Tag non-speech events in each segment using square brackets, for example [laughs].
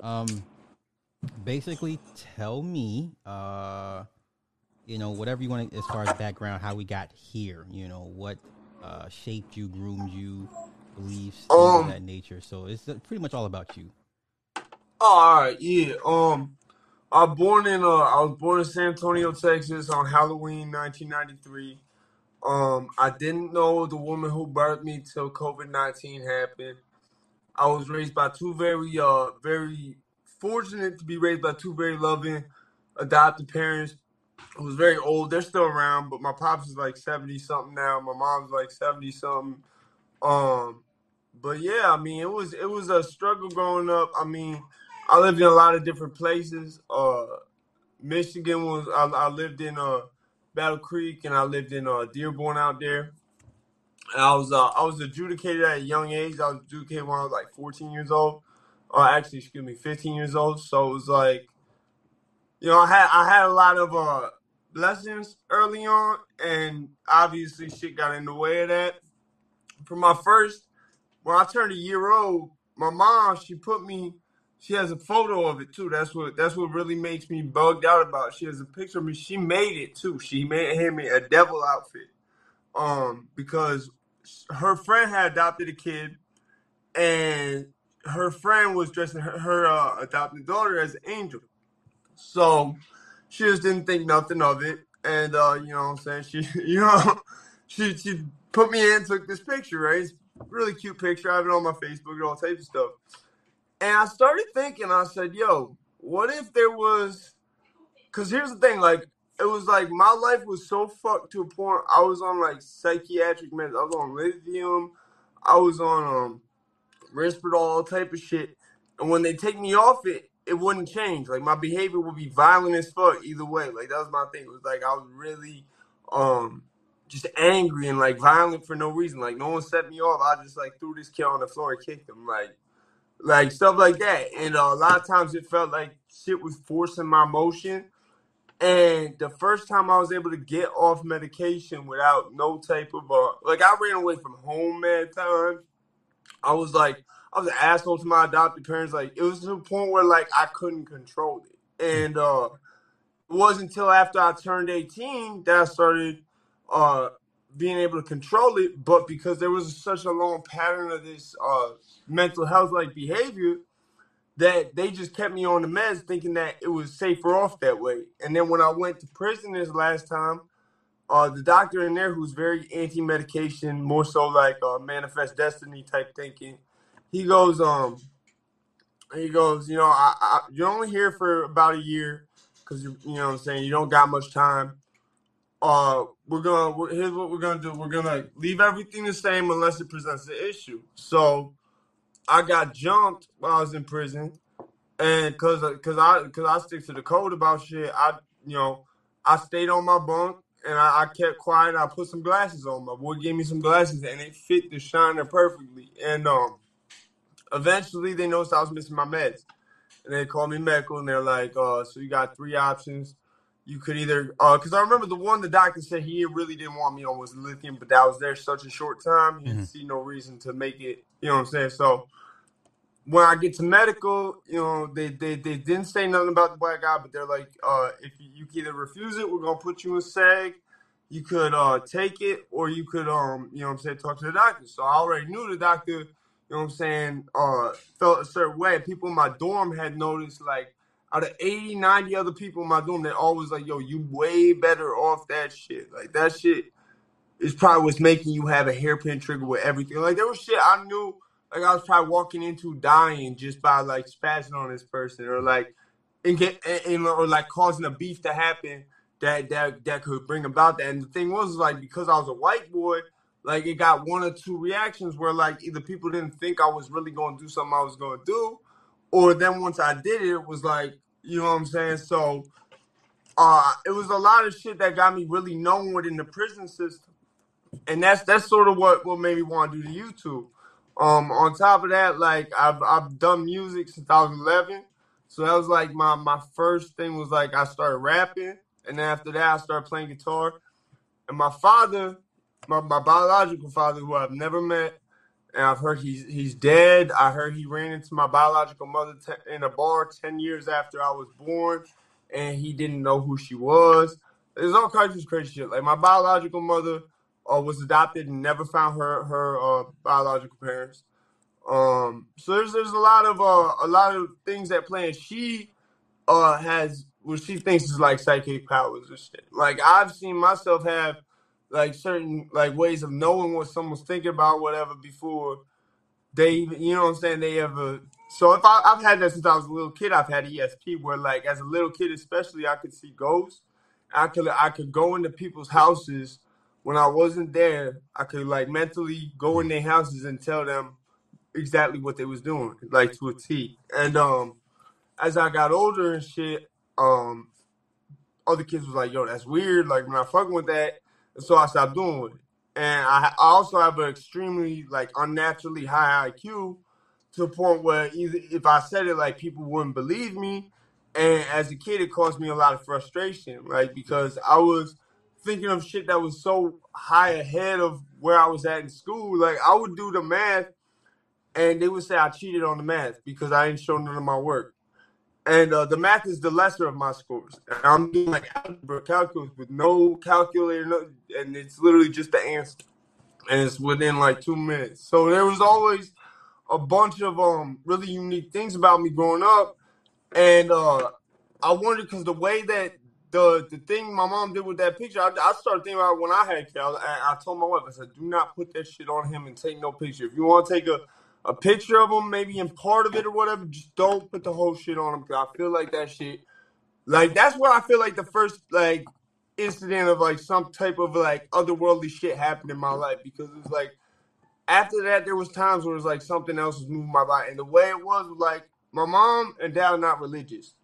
Um, basically, tell me, uh, you know, whatever you want as far as background, how we got here. You know, what uh, shaped you, groomed you, beliefs, things um, of that nature. So it's uh, pretty much all about you. all right, yeah. Um, I was born in uh, I was born in San Antonio, Texas, on Halloween, 1993. Um, I didn't know the woman who birthed me till COVID 19 happened. I was raised by two very, uh, very fortunate to be raised by two very loving adopted parents who was very old. They're still around, but my pops is like 70 something now. My mom's like 70 something. Um, but yeah, I mean, it was it was a struggle growing up. I mean, I lived in a lot of different places. Uh, Michigan was I, I lived in uh Battle Creek and I lived in uh Dearborn out there. I was uh, I was adjudicated at a young age. I was adjudicated when I was like 14 years old. Or uh, actually, excuse me, 15 years old. So it was like, you know, I had I had a lot of uh blessings early on, and obviously shit got in the way of that. For my first, when I turned a year old, my mom she put me. She has a photo of it too. That's what that's what really makes me bugged out about. She has a picture of me. She made it too. She made him me a devil outfit. Um, because her friend had adopted a kid, and her friend was dressing her, her uh, adopted daughter as an angel. So she just didn't think nothing of it. And uh, you know what I'm saying? [laughs] She you know she she put me in, took this picture, right? It's really cute picture. I have it on my Facebook and all types of stuff. And I started thinking, I said, yo, what if there was cause here's the thing, like it was like my life was so fucked to a point I was on like psychiatric meds. I was on lithium, I was on um Risperdal, type of shit. And when they take me off it, it wouldn't change. Like my behavior would be violent as fuck either way. Like that was my thing. It was like I was really um just angry and like violent for no reason. Like no one set me off. I just like threw this kid on the floor and kicked him. Like like stuff like that. And uh, a lot of times it felt like shit was forcing my motion. And the first time I was able to get off medication without no type of uh, like I ran away from home mad times. I was like I was an asshole to my adopted parents. Like it was to the point where like I couldn't control it, and uh, it wasn't until after I turned eighteen that I started uh, being able to control it. But because there was such a long pattern of this uh, mental health like behavior, that they just kept me on the meds, thinking that it was safer off that way. And then when I went to prison this last time, uh, the doctor in there who's very anti-medication, more so like uh, manifest destiny type thinking he goes, um, he goes, you know, I, I, you're only here for about a year because you, you know, what I'm saying you don't got much time. Uh, we're gonna we're, here's what we're gonna do. We're gonna leave everything the same unless it presents an issue. So, I got jumped while I was in prison, and cause cause I cause I stick to the code about shit. I you know I stayed on my bunk and I, I kept quiet. I put some glasses on. My boy gave me some glasses, and it fit the shiner perfectly. And um eventually they noticed I was missing my meds. And they called me medical and they're like, uh, so you got three options. You could either, because uh, I remember the one the doctor said he really didn't want me on was lithium, but that was there such a short time. He mm-hmm. didn't see no reason to make it, you know what I'm saying? So when I get to medical, you know, they, they, they didn't say nothing about the black eye, but they're like, uh, if you, you can either refuse it, we're going to put you in SAG. You could uh, take it, or you could, um, you know what I'm saying, talk to the doctor. So I already knew the doctor you know what I'm saying, uh, felt a certain way. People in my dorm had noticed, like, out of 80, 90 other people in my dorm, they're always like, yo, you way better off that shit. Like, that shit is probably what's making you have a hairpin trigger with everything. Like, there was shit I knew, like, I was probably walking into dying just by, like, spazzing on this person or, like, and get, and, or, like, causing a beef to happen that, that, that could bring about that. And the thing was, like, because I was a white boy – like it got one or two reactions where like either people didn't think I was really going to do something I was going to do, or then once I did it, it was like you know what I'm saying. So uh, it was a lot of shit that got me really known within the prison system, and that's that's sort of what what made me want to do the YouTube. Um, on top of that, like I've I've done music since I was 11, so that was like my my first thing was like I started rapping, and then after that I started playing guitar. And my father my, my biological father, who I've never met, and I've heard he's he's dead. I heard he ran into my biological mother in a bar ten years after I was born, and he didn't know who she was. There's all kinds of crazy shit. Like my biological mother uh, was adopted and never found her her uh, biological parents. Um, so there's there's a lot of uh, a lot of things at play. And she uh, has what she thinks is like psychic powers and shit. Like I've seen myself have like certain like ways of knowing what someone's thinking about, whatever, before they even, you know what I'm saying, they ever. So if I, I've had that since I was a little kid, I've had ESP where like as a little kid, especially, I could see ghosts. I could I could go into people's houses when I wasn't there. I could like mentally go in their houses and tell them exactly what they was doing, like to a T. And um, as I got older and shit, um, other kids was like, "Yo, that's weird." Like, we're not fucking with that. So I stopped doing it. And I, I also have an extremely like unnaturally high IQ to the point where either if I said it, like people wouldn't believe me. And as a kid, it caused me a lot of frustration, right? Because I was thinking of shit that was so high ahead of where I was at in school. Like I would do the math, and they would say I cheated on the math because I didn't show none of my work. And uh, the math is the lesser of my scores. And I'm doing like algebra calculus with no calculator, no, and it's literally just the answer, and it's within like two minutes. So there was always a bunch of um really unique things about me growing up, and uh, I wondered because the way that the the thing my mom did with that picture, I, I started thinking about when I had kids. I, I told my wife, I said, "Do not put that shit on him and take no picture. If you want to take a a picture of him, maybe in part of it or whatever. Just don't put the whole shit on him because I feel like that shit. Like that's where I feel like the first like incident of like some type of like otherworldly shit happened in my life because it's like after that there was times where it was like something else was moving my body and the way it was was like my mom and dad are not religious.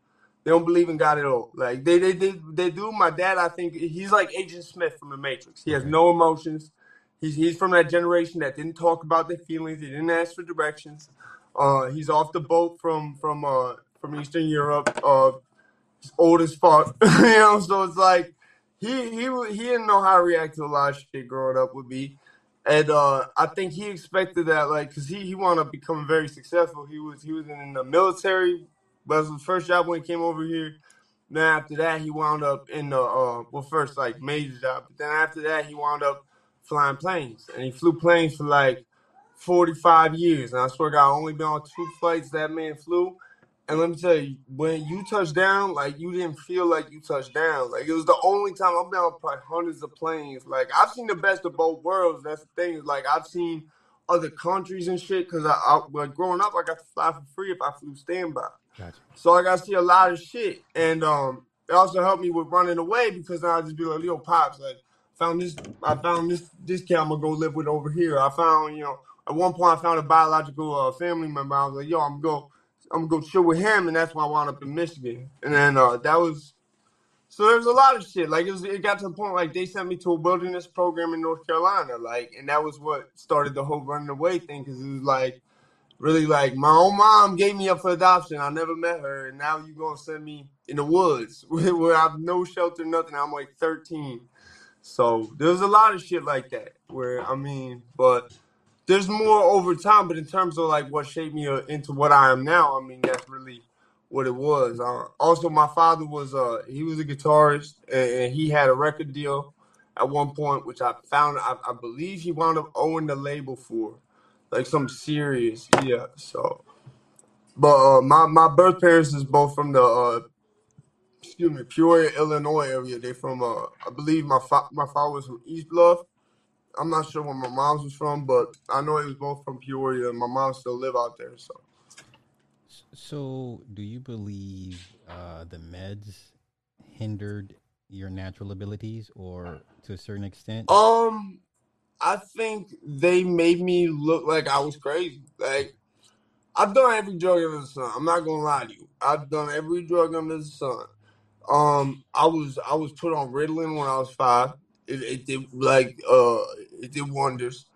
They don't believe in God at all. Like they they they, they do. My dad, I think he's like Agent Smith from the Matrix. He has no emotions. He's he's from that generation that didn't talk about their feelings. He didn't ask for directions. Uh, he's off the boat from from uh from Eastern Europe. Uh, he's old as fuck, [laughs] you know. So it's like he he he didn't know how to react to a lot of shit growing up with me, and uh, I think he expected that like because he he wound up becoming very successful. He was he was in the military. But was his first job when he came over here. Then after that, he wound up in the uh, well, first like major job. But then after that, he wound up flying planes, and he flew planes for like 45 years. And I swear to God, I only been on two flights that man flew. And let me tell you, when you touched down, like you didn't feel like you touched down. Like it was the only time I've been on probably hundreds of planes. Like I've seen the best of both worlds. That's the thing. Like I've seen other countries and shit. Cause I, I like growing up, I got to fly for free if I flew standby. Gotcha. So I got to see a lot of shit, and um, it also helped me with running away because now I just be like, "Yo, pops, like found this. I found this this kid I'm gonna go live with over here. I found, you know, at one point I found a biological uh, family member. I was like, yo, I'm go, I'm gonna go chill with him, and that's why I wound up in Michigan. And then uh, that was so there was a lot of shit. Like it was, it got to the point like they sent me to a wilderness program in North Carolina, like, and that was what started the whole running away thing because it was like really like my own mom gave me up for adoption. I never met her, and now you gonna send me in the woods [laughs] where I have no shelter, nothing. I'm like 13. So there's a lot of shit like that where I mean, but there's more over time. But in terms of like what shaped me uh, into what I am now, I mean that's really what it was. Uh, also, my father was uh he was a guitarist and, and, he had a record deal at one point, which I found I, I believe he wound up owing the label for, like some serious yeah. So, but uh, my my birth parents is both from the uh, excuse me, Peoria, Illinois area. They from uh, I believe my fa- my father was from East Bluff. I'm not sure where my mom's was from, but I know it was both from Peoria, and my mom still live out there. So, so do you believe uh, the meds hindered your natural abilities, or to a certain extent? Um, I think they made me look like I was crazy. Like I've done every drug under the sun. I'm not gonna lie to you. I've done every drug under the sun. Um, I was I was put on Ritalin when I was five. It, it did like uh it did wonders.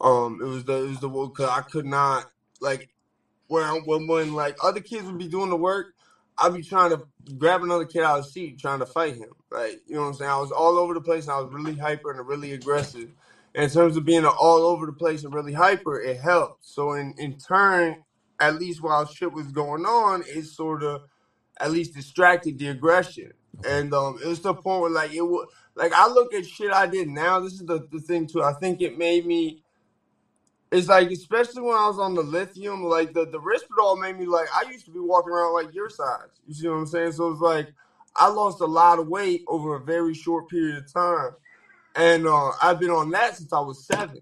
Um, it was the it was the because I could not like when when when like other kids would be doing the work, I'd be trying to grab another kid out of the seat, trying to fight him. Like you know what I'm saying? I was all over the place, and I was really hyper and really aggressive. in terms of being all over the place and really hyper, it helped. So in in turn, at least while shit was going on, it sort of at least distracted the aggression. And um, it was the point where like it was like I look at shit I did now. This is the, the thing too. I think it made me. It's like especially when I was on the lithium, like the the Risperdal made me like I used to be walking around like your size. You see what I'm saying? So it's like I lost a lot of weight over a very short period of time, and uh, I've been on that since I was seven.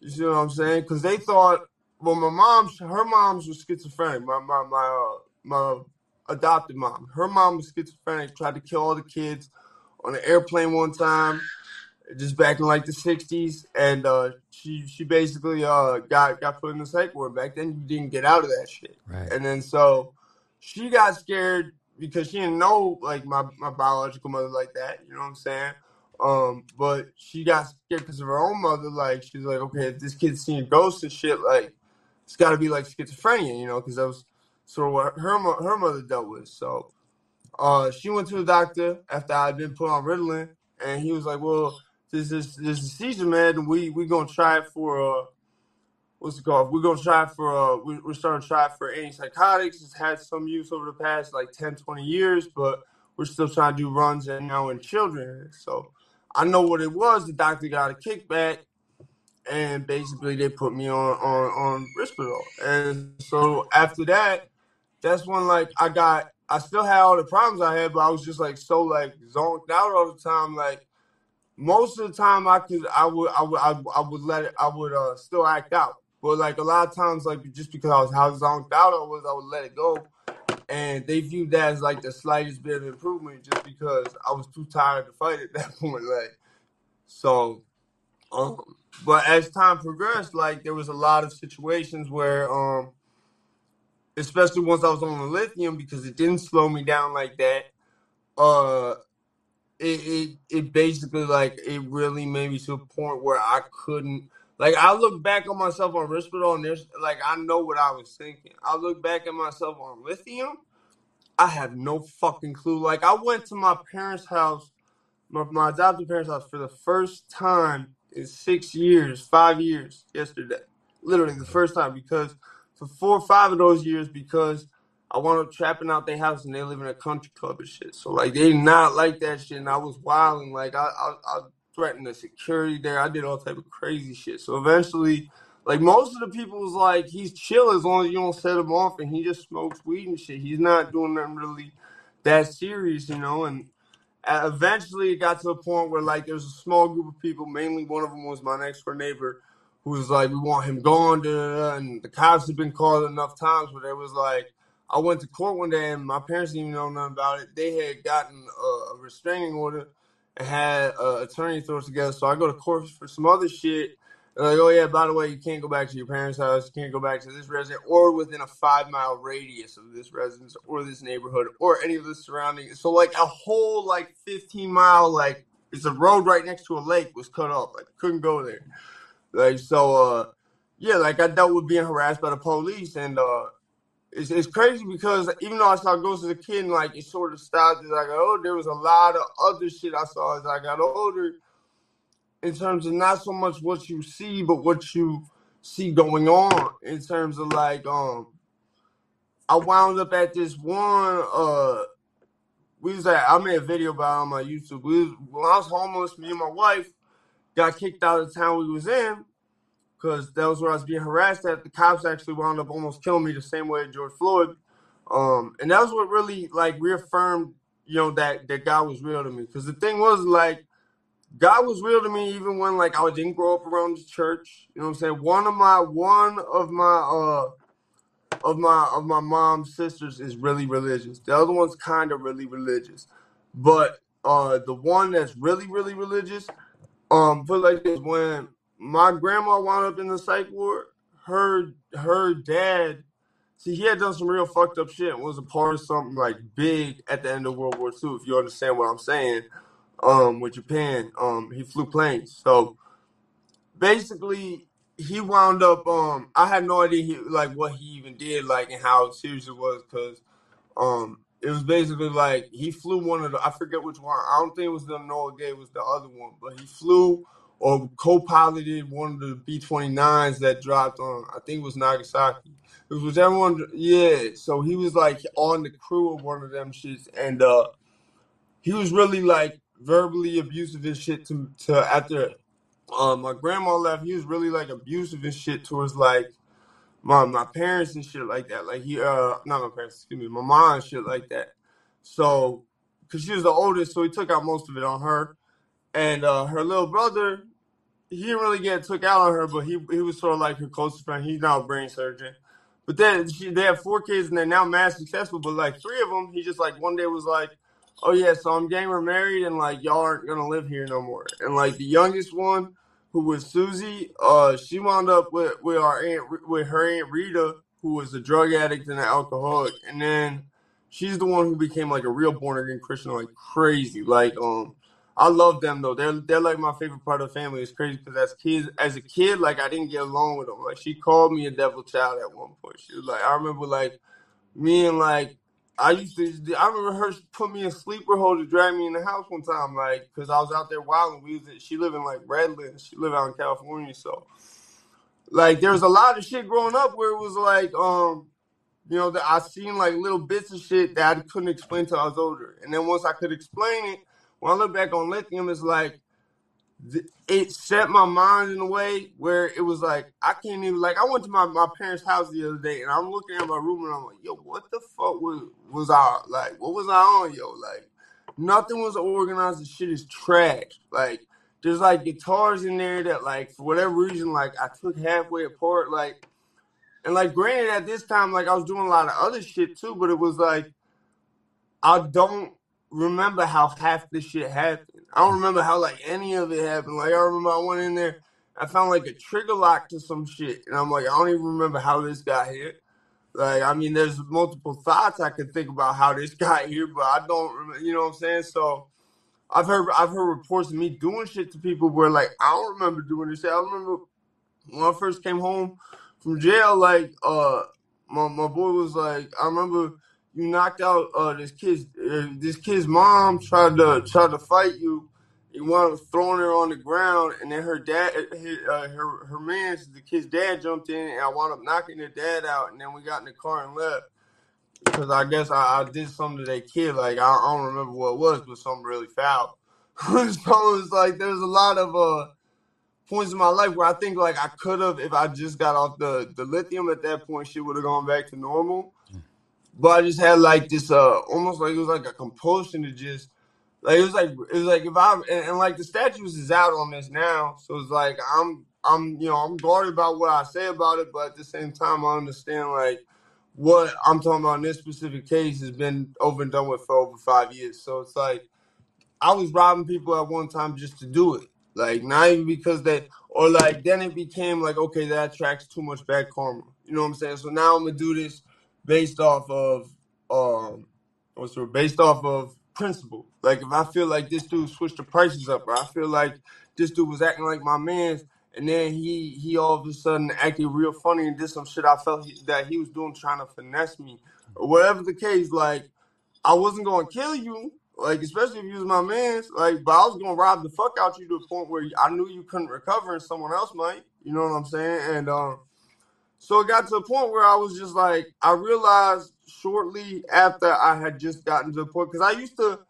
You see what I'm saying? Because they thought, well, my mom's her mom's was schizophrenic. My my my uh, my adopted mom. Her mom was schizophrenic, tried to kill all the kids on an airplane one time, just back in like the '60s, and uh, she she basically uh, got got put in the psych ward. Back then, you didn't get out of that shit, Right. and then so she got scared because she didn't know like my my biological mother like that. You know what I'm saying? Um, but she got scared because of her own mother. Like she's like, okay, if this kid's seeing ghosts and shit, like it's got to be like schizophrenia, you know, because that was of what her her mother dealt with. So uh, she went to the doctor after I'd been put on Ritalin, and he was like, "Well, this is this is seizure med, and we we gonna try it for uh, what's it called? We're gonna try for uh, we, we're starting to try for antipsychotics. It's had some use over the past like 10, 20 years, but we're still trying to do runs and now in children. So I know what it was. The doctor got a kickback, and basically they put me on on on Risperdal. And so after that, that's when like I got I still had all the problems I had, but I was just like so like zoned out all the time. Like most of the time, I could I would I would I, I would let it I would uh still act out. But like a lot of times, like just because I was how zoned out I was, I would let it go. And they viewed that as like the slightest bit of improvement, just because I was too tired to fight at [laughs] that point. Like so, um, but as time progressed, like there was a lot of situations where, um, especially once I was on the lithium, because it didn't slow me down like that. Uh, it it, it basically like it really made me to a point where I couldn't. Like I look back on myself on Risperdal and there's like I know what I was thinking. I look back at myself on lithium. I have no fucking clue. Like I went to my parents' house my, my adopted parents' house for the first time in six years, five years yesterday. Literally the first time because for four or five of those years because I wound up trapping out their house and they live in a country club and shit. So like they not like that shit and I was wilding. Like I, I I threatened the security there. I did all type of crazy shit. So eventually like most of the people was like, he's chill as long as you don't set him off and he just smokes weed and shit. He's not doing nothing really that serious, you know, and uh, eventually it got to a point where like there was a small group of people mainly one of them was my next door neighbor who was like we want him gone da, da, da, and the cops had been called enough times where they was like i went to court one day and my parents didn't even know nothing about it they had gotten a, a restraining order and had uh, attorney throw it together so i go to court for some other shit They're like, oh yeah, by the way, you can't go back to your parents' house. You can't go back to this residence or within a five mile radius of this residence or this neighborhood or any of the surrounding. So like a whole like fifteen mile like it's a road right next to a lake was cut off. Like couldn't go there. Like so, uh, yeah, like I dealt with being harassed by the police, and uh, it's it's crazy because even though I saw ghosts as a kid, and like it sort of stopped as I got older. There was a lot of other shit I saw as I got older in terms of not so much what you see, but what you see going on in terms of like um I wound up at this one uh we was at I made a video about it on my YouTube. We was, when I was homeless, me and my wife got kicked out of the town we was in because that was where I was being harassed at. The cops actually wound up almost killing me the same way George Floyd. Um and that was what really like reaffirmed, you know, that that God was real to me. Cause the thing was like God was real to me even when like I didn't grow up around the church. You know what I'm saying? One of my one of my uh of my of my mom's sisters is really religious. The other one's kind of really religious. But uh the one that's really, really religious, um, put it like this, when my grandma wound up in the psych ward, her her dad See, he had done some real fucked up shit and was a part of something like big at the end of World War II, if you understand what I'm saying um with Japan. Um he flew planes. So basically he wound up um I had no idea he like what he even did like and how serious it was because um it was basically like he flew one of the I forget which one. I don't think it was the Enola Gay, it was the other one, but he flew or co-piloted one of the B-29s that dropped on I think it was Nagasaki. It was everyone yeah, so he was like on the crew of one of them shits and uh he was really like verbally abusive and shit to to after um my grandma left, he was really like abusive and shit towards like my my parents and shit like that. Like he uh not my parents, excuse me, my mom and shit like that. So because she was the oldest, so he took out most of it on her. And uh her little brother, he didn't really get took out on her, but he he was sort of like her closest friend. He's now a brain surgeon. But then she, they have four kids and they're now mass successful. But like three of them, he just like one day was like, "Oh yeah, so I'm getting married and like y'all aren't gonna live here no more." And like the youngest one, who was Susie, uh, she wound up with with our aunt with her aunt Rita, who was a drug addict and an alcoholic, and then she's the one who became like a real born again Christian like crazy. Like um, I love them though. They're they're like my favorite part of the family. It's crazy because as kids, as a kid, like I didn't get along with them. Like she called me a devil child at one point. She was like, I remember like me and like I used to. I remember her put me in sleeper hold to drag me in the house one time, like because I was out there wilding. We was she live in like Redlands. She live out in California, so like there was a lot of shit growing up where it was like um you know that I seen like little bits of shit that I couldn't explain till I was older, and then once I could explain it, when I look back on lithium, it's like it set my mind in a way where it was like I can't even like I went to my, my parents' house the other day and I'm looking at my room and I'm like, yo, what the fuck was was I like? What was I on, yo? Like nothing was organized. The shit is trash. Like there's like guitars in there that like for whatever reason like I took halfway apart. Like and like granted at this time like I was doing a lot of other shit too, but it was like I don't remember how half this shit happened. I don't remember how like any of it happened. Like I remember I went in there, I found like a trigger lock to some shit, and I'm like, I don't even remember how this got here. Like I mean, there's multiple thoughts I could think about how this [laughs] got here, but I don't remember. You know what I'm saying? So I've heard I've heard reports of me doing shit to people where like I don't remember doing this shit. I remember when I first came home from jail, like uh my my boy was like, I remember you knocked out uh, this kid's uh, this kid's mom tried to tried to fight you. You wound up throwing her on the ground, and then her dad, uh, her her man, the kid's dad jumped in, and I wound up knocking the dad out, and then we got in the car and left because I guess I, I, did something to that kid. Like I, I, don't remember what it was, but something really foul. [laughs] so it's like there's a lot of uh points in my life where I think like I could have if I just got off the the lithium at that point, shit would have gone back to normal. But I just had like this uh almost like it was like a compulsion to just like it was like it was like if I and, and like the statues is out on this now, so it's like I'm I'm you know I'm guarded about what I say about it, but at the same time I understand like what I'm talking about in this specific case has been over and done with for over five years. So it's like I was robbing people at one time just to do it. Like not even because they or like then it became like okay that attracts too much bad karma. You know what I'm saying? So now I'm gonna do this based off of um what's the based off of principle. Like if I feel like this dude switched the prices up, or I feel like this dude was acting like my man's, and then he he all of a sudden acted real funny and did some shit I felt he, that he was doing trying to finesse me, or whatever the case. Like I wasn't gonna kill you, like especially if you was my man's. Like, but I was gonna rob the fuck out you to the point where I knew you couldn't recover and someone else might. You know what I'm saying? And um so it got to a point where I was just like, I realized shortly after I had just gotten to the point because I used to.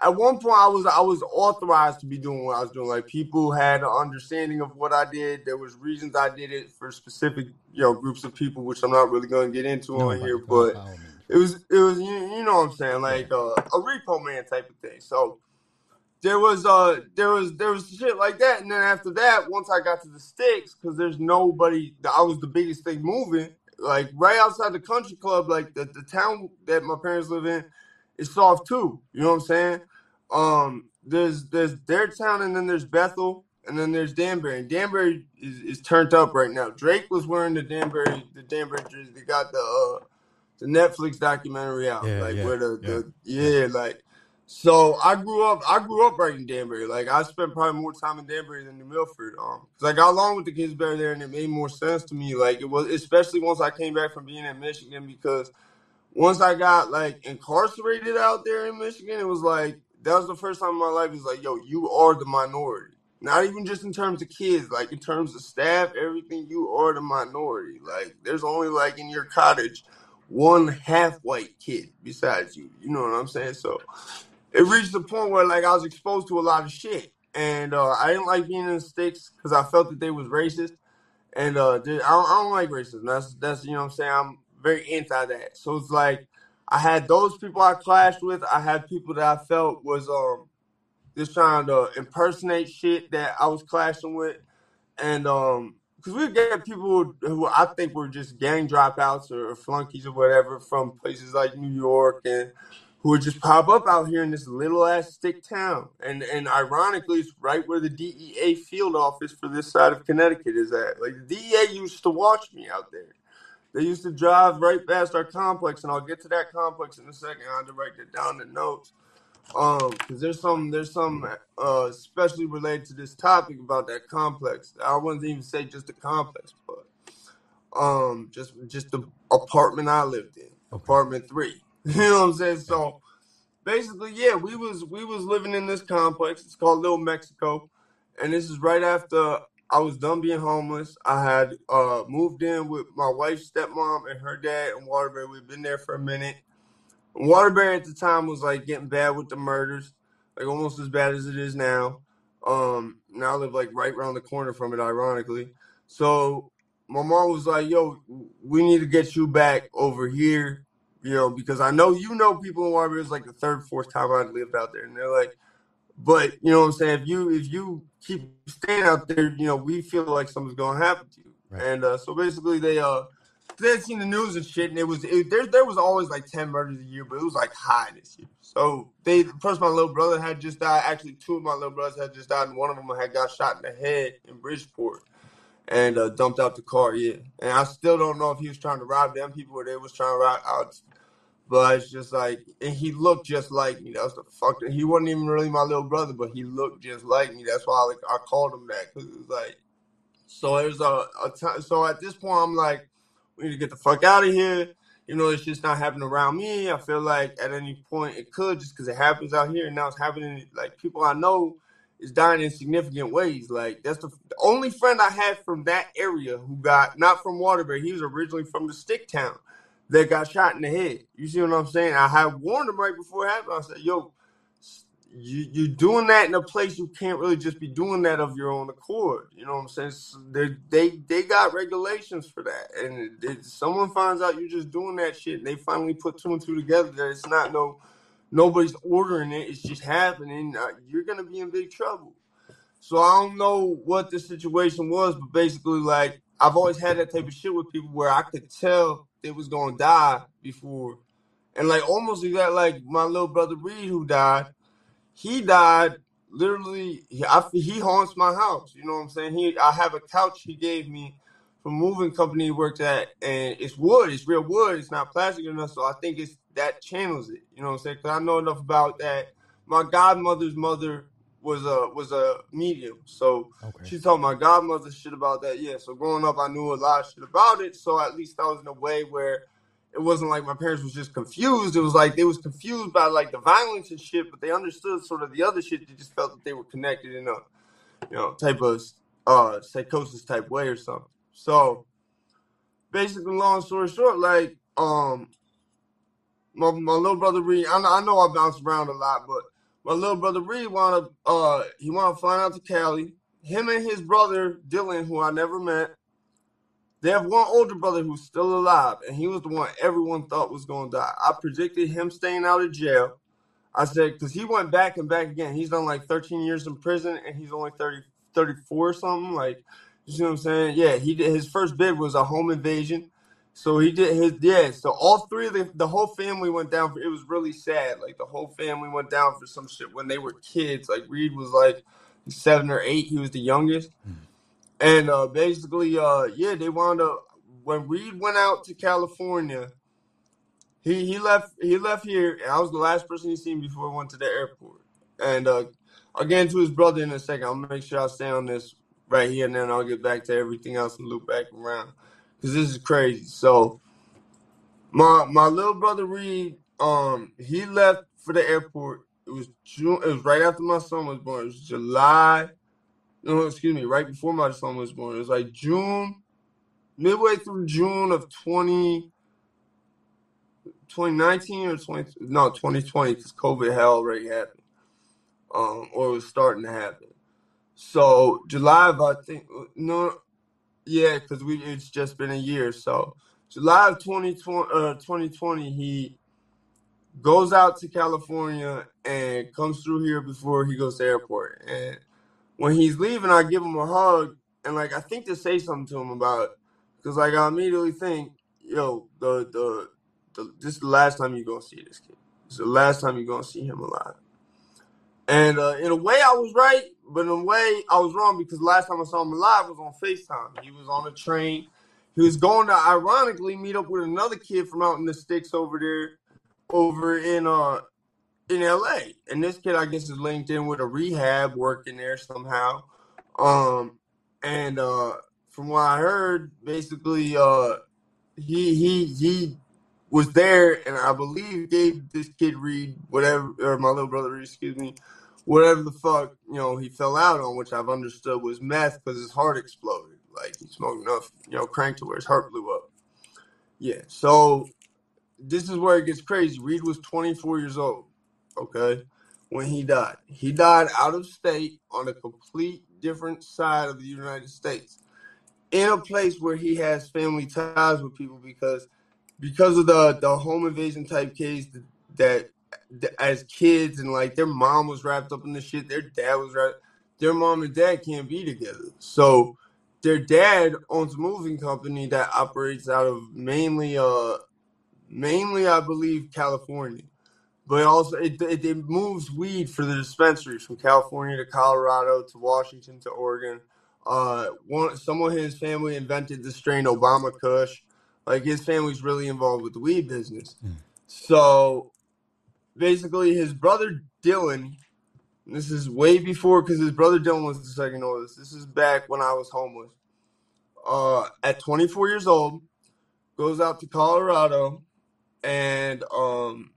At one point, I was I was authorized to be doing what I was doing. Like people had an understanding of what I did. There was reasons I did it for specific, you know, groups of people, which I'm not really going to get into on here. But it was it was you, you know what I'm saying, like uh, a repo man type of thing. So there was uh there was there was shit like that, and then after that, once I got to the sticks, because there's nobody, I was the biggest thing moving. Like right outside the country club, like the, the town that my parents live in, is soft too. You know what I'm saying? Um, there's there's their town, and then there's Bethel, and then there's Danbury. And Danbury is, is turned up right now. Drake was wearing the Danbury the Danbury jersey. They got the uh the Netflix documentary out, yeah, like yeah, where the, yeah. the yeah like so I grew up. I grew up right in Danbury. Like I spent probably more time in Danbury than New Milford. Um, because I got along with the kids better there, and it made more sense to me. Like it was, especially once I came back from being in Michigan, because once I got like incarcerated out there in Michigan, it was like that was the first time in my life. It's like, yo, you are the minority. Not even just in terms of kids, like in terms of staff, everything. You are the minority. Like there's only like in your cottage one half white kid besides you. You know what I'm saying? So it reached the point where like I was exposed to a lot of shit, and uh, I didn't like being in the sticks because I felt that they was racist, and uh, I, don't, I don't like racism. That's that's you know what I'm saying. I'm very anti that. So it's like I had those people I clashed with. I had people that I felt was um just trying to impersonate shit that I was clashing with, and um because we get people who I think were just gang dropouts or flunkies or whatever from places like New York and who would just pop up out here in this little ass stick town. And and ironically, it's right where the DEA field office for this side of Connecticut is at. Like the DEA used to watch me out there. They used to drive right past our complex, and I'll get to that complex in a second. I'll direct it down the notes. Um, because there's some there's some uh especially related to this topic about that complex. I wouldn't even say just the complex, but um just just the apartment I lived in, Okay. apartment three. [laughs] You know what I'm saying? So basically, yeah, we was we was living in this complex. It's called Little Mexico, and this is right after I was done being homeless. I had uh moved in with my wife's stepmom and her dad in Waterbury. We've been there for a minute. Waterbury at the time was like getting bad with the murders, like almost as bad as it is now. Um, now I live like right around the corner from it, ironically. So my mom was like, "Yo, we need to get you back over here, you know, because I know you know people in Waterbury. It's like the third, fourth time I lived out there, and they're like, but you know what I'm saying? If you if you keep staying out there, you know, we feel like something's gonna happen to you. Right. And uh, so basically, they uh they had seen the news and shit, and it was it, there. There was always like ten murders a year, but it was like high this year. So they first, my little brother had just died. Actually, two of my little brothers had just died, and one of them had got shot in the head in Bridgeport and uh, dumped out the car. Yeah, and I still don't know if he was trying to rob them people or they was trying to rob out. But it's just like, and he looked just like me. That's the fuck. He wasn't even really my little brother, but he looked just like me. That's why I, like I called him that because it was like. So there's a, a time. So at this point, I'm like, we need to get the fuck out of here. You know, it's just not happening around me. I feel like at any point it could, just because it happens out here, and now it's happening. Like people I know is dying in significant ways. Like that's the, the only friend I had from that area who got not from Waterbury. He was originally from the stick town that got shot in the head. You see what I'm saying? I had warned him right before it happened. I said, "Yo, you you're doing that in a place you can't really just be doing that of your own accord. You know what I'm saying? They they they got regulations for that, and if someone finds out you're just doing that shit, and they finally put two and two together that it's not no nobody's ordering it, it's just happening. Uh, you're gonna be in big trouble. So I don't know what the situation was, but basically, like I've always had that type of shit with people where I could tell they was gonna die before, and like almost exactly like my little brother Reed who died. He died literally. He, I, he haunts my house. You know what I'm saying? He I have a couch he gave me from moving company he worked at, and it's wood. It's real wood. It's not plastic enough, so I think it's that channels it. You know what I'm saying? Because I know enough about that. My godmother's mother was a was a medium, so Okay. she told my godmother shit about that. Yeah, so growing up, I knew a lot of shit about it. So at least I was in a way where it wasn't like my parents was just confused. It was like they was confused by like the violence and shit, but they understood sort of the other shit. They just felt that they were connected in a you know type of uh psychosis type way or something. So basically, long story short, like um my, my little brother Reed, I know, I know I bounce around a lot, but my little brother Reed wanna uh he wanna fly out to Cali. Him and his brother Dylan, who I never met, they have one older brother who's still alive, and he was the one everyone thought was gonna die. I predicted him staying out of jail. I said because he went back and back again. He's done like 13 years in prison, and he's only 30, 34 or something. Like, you see what I'm saying? Yeah, he did. His first bid was a home invasion. So he did his yeah. So all three of the the whole family went down for. It was really sad. Like the whole family went down for some shit when they were kids. Like Reed was like seven or eight. He was the youngest. And uh, basically, uh, yeah, they wound up when Reed went out to California. He he left he left here, and I was the last person he seen before he went to the airport. And uh, I'll get into his brother in a second. I'll make sure I stay on this right here, and then I'll get back to everything else and loop back around because this is crazy. So my my little brother Reed, um, he left for the airport. It was June. It was right after my son was born. It was July no, excuse me, right before my son was born. It was like June, midway through June of 20, 2019 or 20, no, 2020, because COVID had already happened, um, or it was starting to happen. So July of, I think, no, yeah, because we it's just been a year. So July of 2020, uh, 2020, he goes out to California and comes through here before he goes to airport. And when he's leaving, I give him a hug and like I think to say something to him about because like I immediately think, yo, the the, the this is the last time you're gonna see this kid. It's the last time you're gonna see him alive. And uh, in a way, I was right, but in a way, I was wrong because last time I saw him alive was on FaceTime. He was on a train. He was going to, ironically, meet up with another kid from out in the sticks over there, over in uh in LA. And this kid, I guess, is linked in with a rehab working there somehow. Um, and uh, from what I heard, basically, uh, he he he was there, and I believe gave this kid Reed whatever, or my little brother Reed, excuse me, whatever the fuck you know he fell out on, which I've understood was meth because his heart exploded. Like he smoked enough, you know, crank to where his heart blew up. Yeah, so this is where it gets crazy. Reed was 24 years old, okay, when he died. He died out of state on a complete different side of the United States, in a place where he has family ties with people because because of the the home invasion type case that, that as kids and like their mom was wrapped up in the shit, their dad was wrapped. Their mom and dad can't be together, so their dad owns a moving company that operates out of mainly uh mainly I believe California. But also it, it, it moves weed for the dispensaries from California to Colorado to Washington to Oregon. Uh one someone in his family invented the strain Obama Kush. Like his family's really involved with the weed business. Mm. So basically his brother Dylan this is way before because his brother Dylan was the second oldest. This is back when I was homeless. Uh, at 24 years old, goes out to Colorado, and um,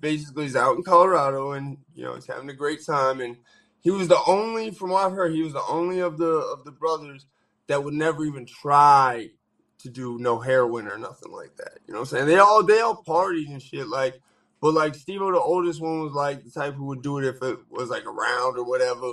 basically he's out in Colorado, and you know he's having a great time. And he was the only, from what I've heard, he was the only of the of the brothers that would never even try to do no heroin or nothing like that. You know what I'm saying? They all they all partied and shit like but like Steve the oldest one was like the type who would do it if it was like around or whatever.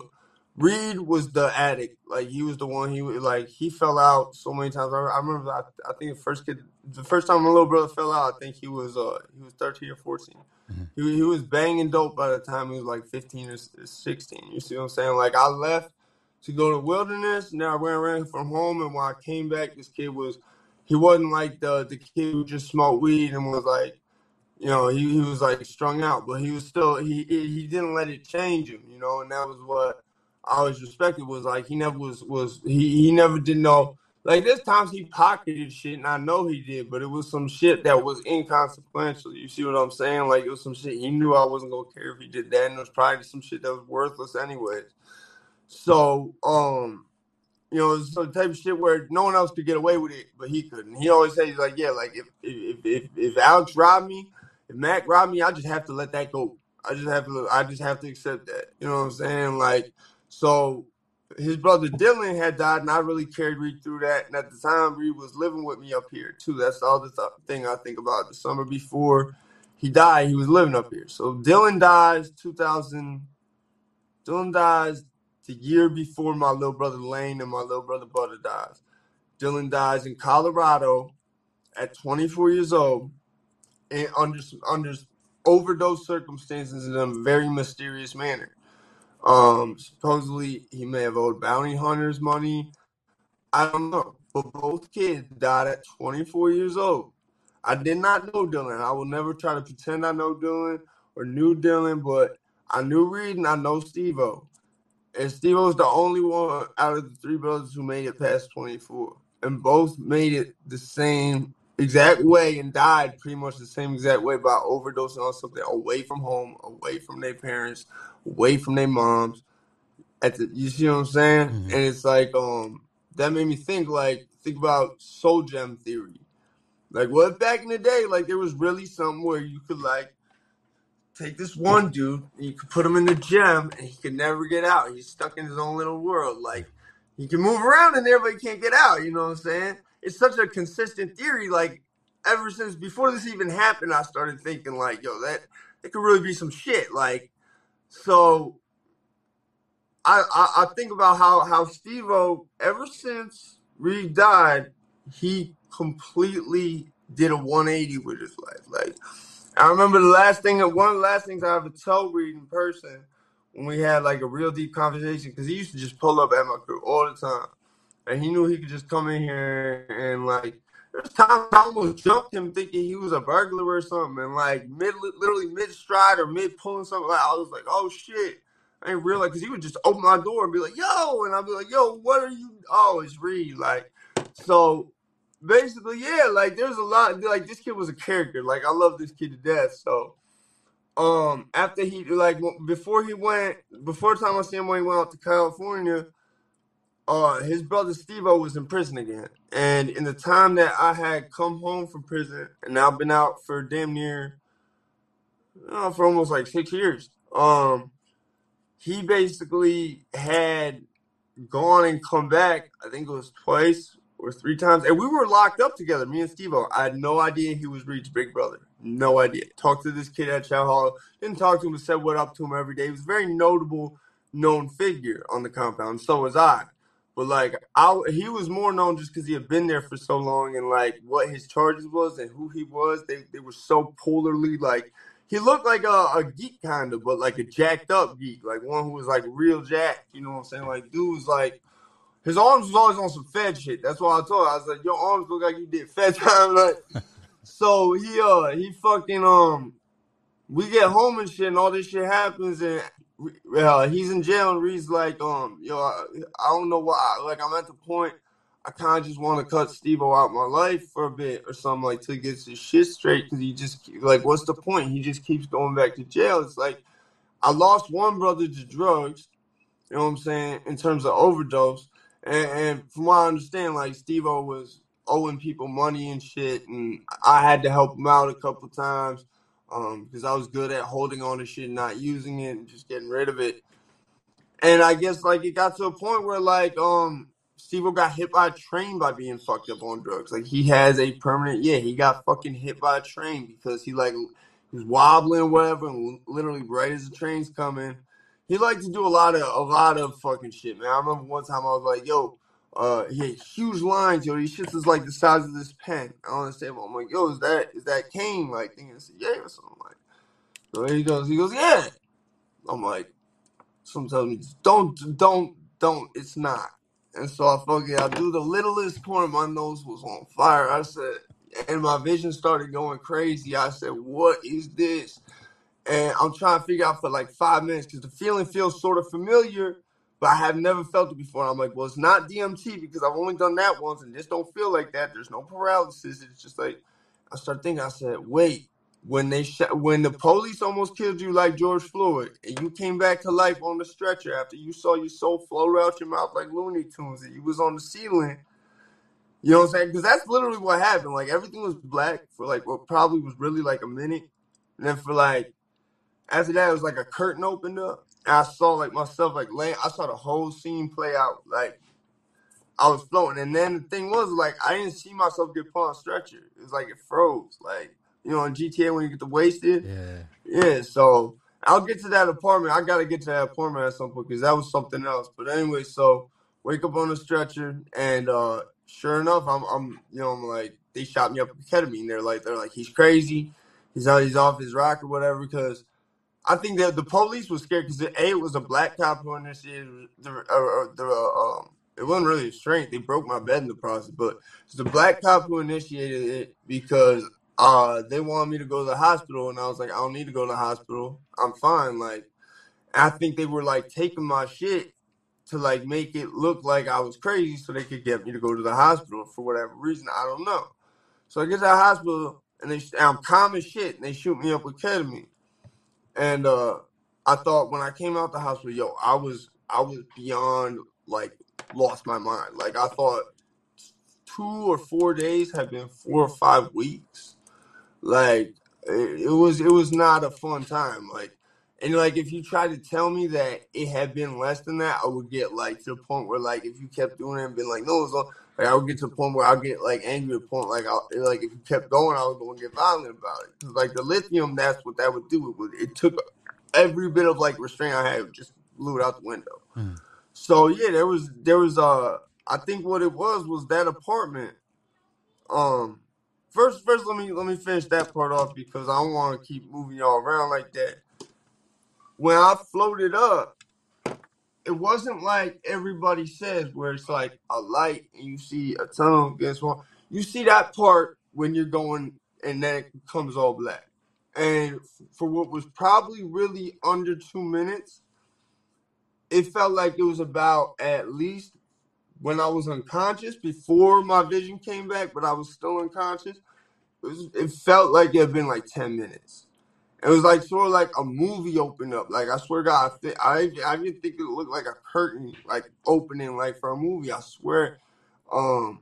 Reed was the addict. Like he was the one. He was like he fell out so many times. I, I remember. I, I, think the first kid, the first time my little brother fell out, I think he was uh he was thirteen or 14 mm-hmm. He he was banging dope by the time he was like fifteen or sixteen. You see what I'm saying? Like I left to go to wilderness. Now I ran around from home, and when I came back, this kid was he wasn't like the the kid who just smoked weed and was like you know, he, he was like strung out, but he was still he he didn't let it change him, you know, and that was what I always respected was like he never was was he he never did know like there's times he pocketed shit and I know he did, but it was some shit that was inconsequential. You see what I'm saying? Like it was some shit he knew I wasn't gonna care if he did that, and it was probably some shit that was worthless anyways. So um you know, it's the type of shit where no one else could get away with it, but he couldn't. He always says like, yeah, like if if if, if Alex robbed me, if Mac robbed me, I just have to let that go. I just have to I just have to accept that. You know what I'm saying? Like so his brother Dylan had died, and I really carried Reed through that. And at the time, Reed was living with me up here too. That's all the other th- thing I think about. The summer before he died, he was living up here. So Dylan dies 2000. Dylan dies the year before my little brother Lane and my little brother Butter dies. Dylan dies in Colorado at 24 years old and under under overdose circumstances in a very mysterious manner. Um, supposedly he may have owed bounty hunters money. I don't know, but both kids died at 24 years old. I did not know Dylan. I will never try to pretend I know Dylan or knew Dylan, but I knew Reed and I know Stevo. And Stevo was the only one out of the three brothers who made it past 24. And both made it the same exact way and died pretty much the same exact way by overdosing on something away from home, away from their parents, away from their moms. At the, you see what I'm saying? Mm-hmm. And it's like um that made me think like think about soul gem theory. Like what back in the day, like there was really something where you could like take this one dude, and you could put him in the gym, and he could never get out. He's stuck in his own little world. Like he can move around in there, but he can't get out. You know what I'm saying? It's such a consistent theory. Like ever since before this even happened, I started thinking like, yo, that it could really be some shit. Like so. I, I, I think about how how Steve-O ever since Reed died, he completely did a 180 with his life. Like I remember the last thing, one of the last things I ever told Reed in person when we had like a real deep conversation, because he used to just pull up at my crew all the time, and he knew he could just come in here and like. There's times I almost jumped him thinking he was a burglar or something, and like mid, literally mid stride or mid pulling something. Like I was like, "Oh shit!" I didn't realize because he would just open my door and be like, "Yo," and I'd be like, "Yo, what are you?" Oh, it's Reed. Like, so basically, yeah, like there's a lot. Like this kid was a character. Like I love this kid to death. So, um, after he like before he went, before the time I see him when he went out to California, uh, his brother Steve-O was in prison again. And in the time that I had come home from prison, and I've been out for damn near, uh, for almost like six years. Um, he basically had gone and come back. I think it was twice or three times, and we were locked up together. Me and Steve-O. I had no idea he was Reed's big brother. No idea. Talked to this kid at Chow Hall. Didn't talk to him, but said what up to him every day. He was a very notable, known figure on the compound. So was I. But like, I he was more known just because he had been there for so long, and like what his charges was and who he was. They they were so polarly like. He looked like a, a geek kind of, but like a jacked up geek, like one who was like real jacked. You know what I'm saying? Like dude was like his arms was always on some Fed shit. That's why I told her. I was like, your arms look like you did Fed time. [laughs] Like, so he uh he fucking um we get home and shit, and all this shit happens, and uh, he's in jail, and Reed's like, um, yo, I, I don't know why. Like, I'm at the point I kind of just want to cut Steve-O out my life for a bit or something, like to get his shit straight, because he just like, what's the point? He just keeps going back to jail. It's like I lost one brother to drugs. You know what I'm saying? In terms of overdose, and, and from what I understand, like Steve-O was owing people money and shit, and I had to help him out a couple times because um, I was good at holding on to shit, and not using it, and just getting rid of it. And I guess like it got to a point where like um Steve got hit by a train by being fucked up on drugs. Like he has a permanent yeah, he got fucking hit by a train because he like was wobbling whatever, and literally right as the train's coming, he liked to do a lot of a lot of fucking shit, man. I remember one time I was like, yo, uh, he had huge lines, yo. These shits is like the size of this pen. I don't understand. I'm like, yo, is that is that Kane? Like thinking it's yeah or something like. So he goes, he goes, yeah. I'm like, some tells me, don't, don't, don't. It's not. And so I fucking, I do the littlest corner. My nose was on fire. I said, and my vision started going crazy. I said, what is this? And I'm trying to figure out for like five minutes because the feeling feels sort of familiar, but I have never felt it before. I'm like, well, it's not DMT because I've only done that once, and this don't feel like that. There's no paralysis. It's just like I start thinking. I said, wait, when they when the police almost killed you like George Floyd, and you came back to life on the stretcher after you saw your soul float out your mouth like Looney Tunes, and you was on the ceiling. You know what I'm saying? Because that's literally what happened. Like everything was black for like what probably was really like a minute, and then for like after that, it was like a curtain opened up. And I saw like myself like laying. I saw the whole scene play out. Like I was floating, and then the thing was like I didn't see myself get put on stretcher. It was like it froze. Like you know, in GTA when you get the wasted. Yeah. Yeah. So I'll get to that apartment. I gotta get to that apartment at some point because that was something else. But anyway, so wake up on the stretcher, and uh sure enough, I'm I'm you know I'm like they shot me up with ketamine. They're like they're like he's crazy. He's out. He's off his rock or whatever because I think that the police was scared because a it was a black cop who initiated the uh, uh, the um, it wasn't really a strength. They broke my bed in the process, but it's the black cop who initiated it because uh they wanted me to go to the hospital, and I was like, I don't need to go to the hospital. I'm fine. Like I think they were like taking my shit to like make it look like I was crazy, so they could get me to go to the hospital for whatever reason. I don't know. So I get to the hospital, and they I'm calm as shit, and they shoot me up with ketamine. And uh, I thought when I came out the hospital, yo, I was I was beyond like lost my mind. Like I thought two or four days had been four or five weeks. Like It, it was it was not a fun time. Like and like if you tried to tell me that it had been less than that, I would get like to the point where like if you kept doing it and been like, no, it was all, like I would get to the point where I'll get like angry to the point like I like if you kept going, I was going to get violent about it. Cause like the lithium, that's what that would do. It would it took every bit of like restraint I had, just blew it out the window. Mm. So yeah, there was there was uh I think what it was was that apartment. Um first first let me let me finish that part off because I don't want to keep moving y'all around like that. When I floated up, it wasn't like everybody says where it's like a light and you see a tunnel against one. You see that part when you're going and then it becomes all black. And for what was probably really under two minutes, it felt like it was about at least when I was unconscious before my vision came back, but I was still unconscious. It, was, it felt like it had been like 10 minutes. It was like sort of like a movie opened up. Like I swear to God, I, I, I didn't think it looked like a curtain like opening like for a movie. I swear. Um,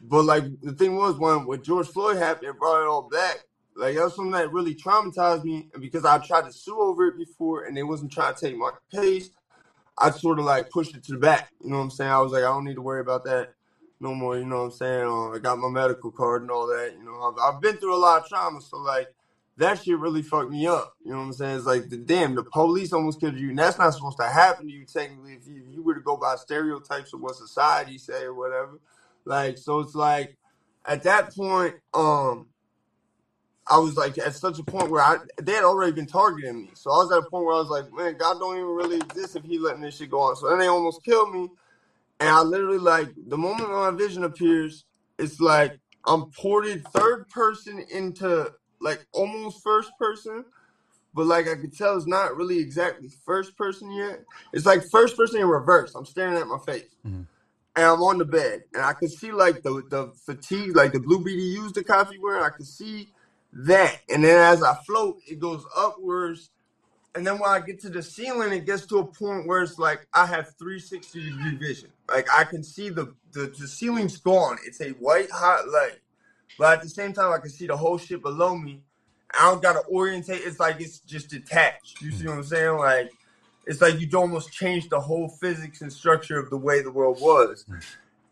but like the thing was when when George Floyd happened, it brought it all back. Like that was something that really traumatized me, and because I tried to sue over it before, and they wasn't trying to take my case. I sort of like pushed it to the back. You know what I'm saying? I was like, I don't need to worry about that no more. You know what I'm saying? Uh, I got my medical card and all that. You know, I've, I've been through a lot of trauma, so like that shit really fucked me up. You know what I'm saying? It's like the damn the police almost killed you, and that's not supposed to happen to you technically. If you, if you were to go by stereotypes of what society say or whatever, like so it's like at that point, um. I was like at such a point where I they had already been targeting me. So I was at a point where I was like, man, God don't even really exist if he letting this shit go on. So then they almost killed me. And I literally like the moment my vision appears, it's like I'm ported third person into like almost first person. But like I could tell it's not really exactly first person yet. It's like first person in reverse. I'm staring at my face Mhm. and I'm on the bed, and I can see like the the fatigue, like the blue BDUs the coffee wearing. I can see that, and then as I float, it goes upwards, and then when I get to the ceiling, it gets to a point where it's like I have 360 degree vision. Like I can see the the, the ceiling's gone. It's a white hot light, but at the same time, I can see the whole shit below me. I don't gotta orientate. It's like it's just detached. You see what I'm saying? Like it's like you'd almost change the whole physics and structure of the way the world was.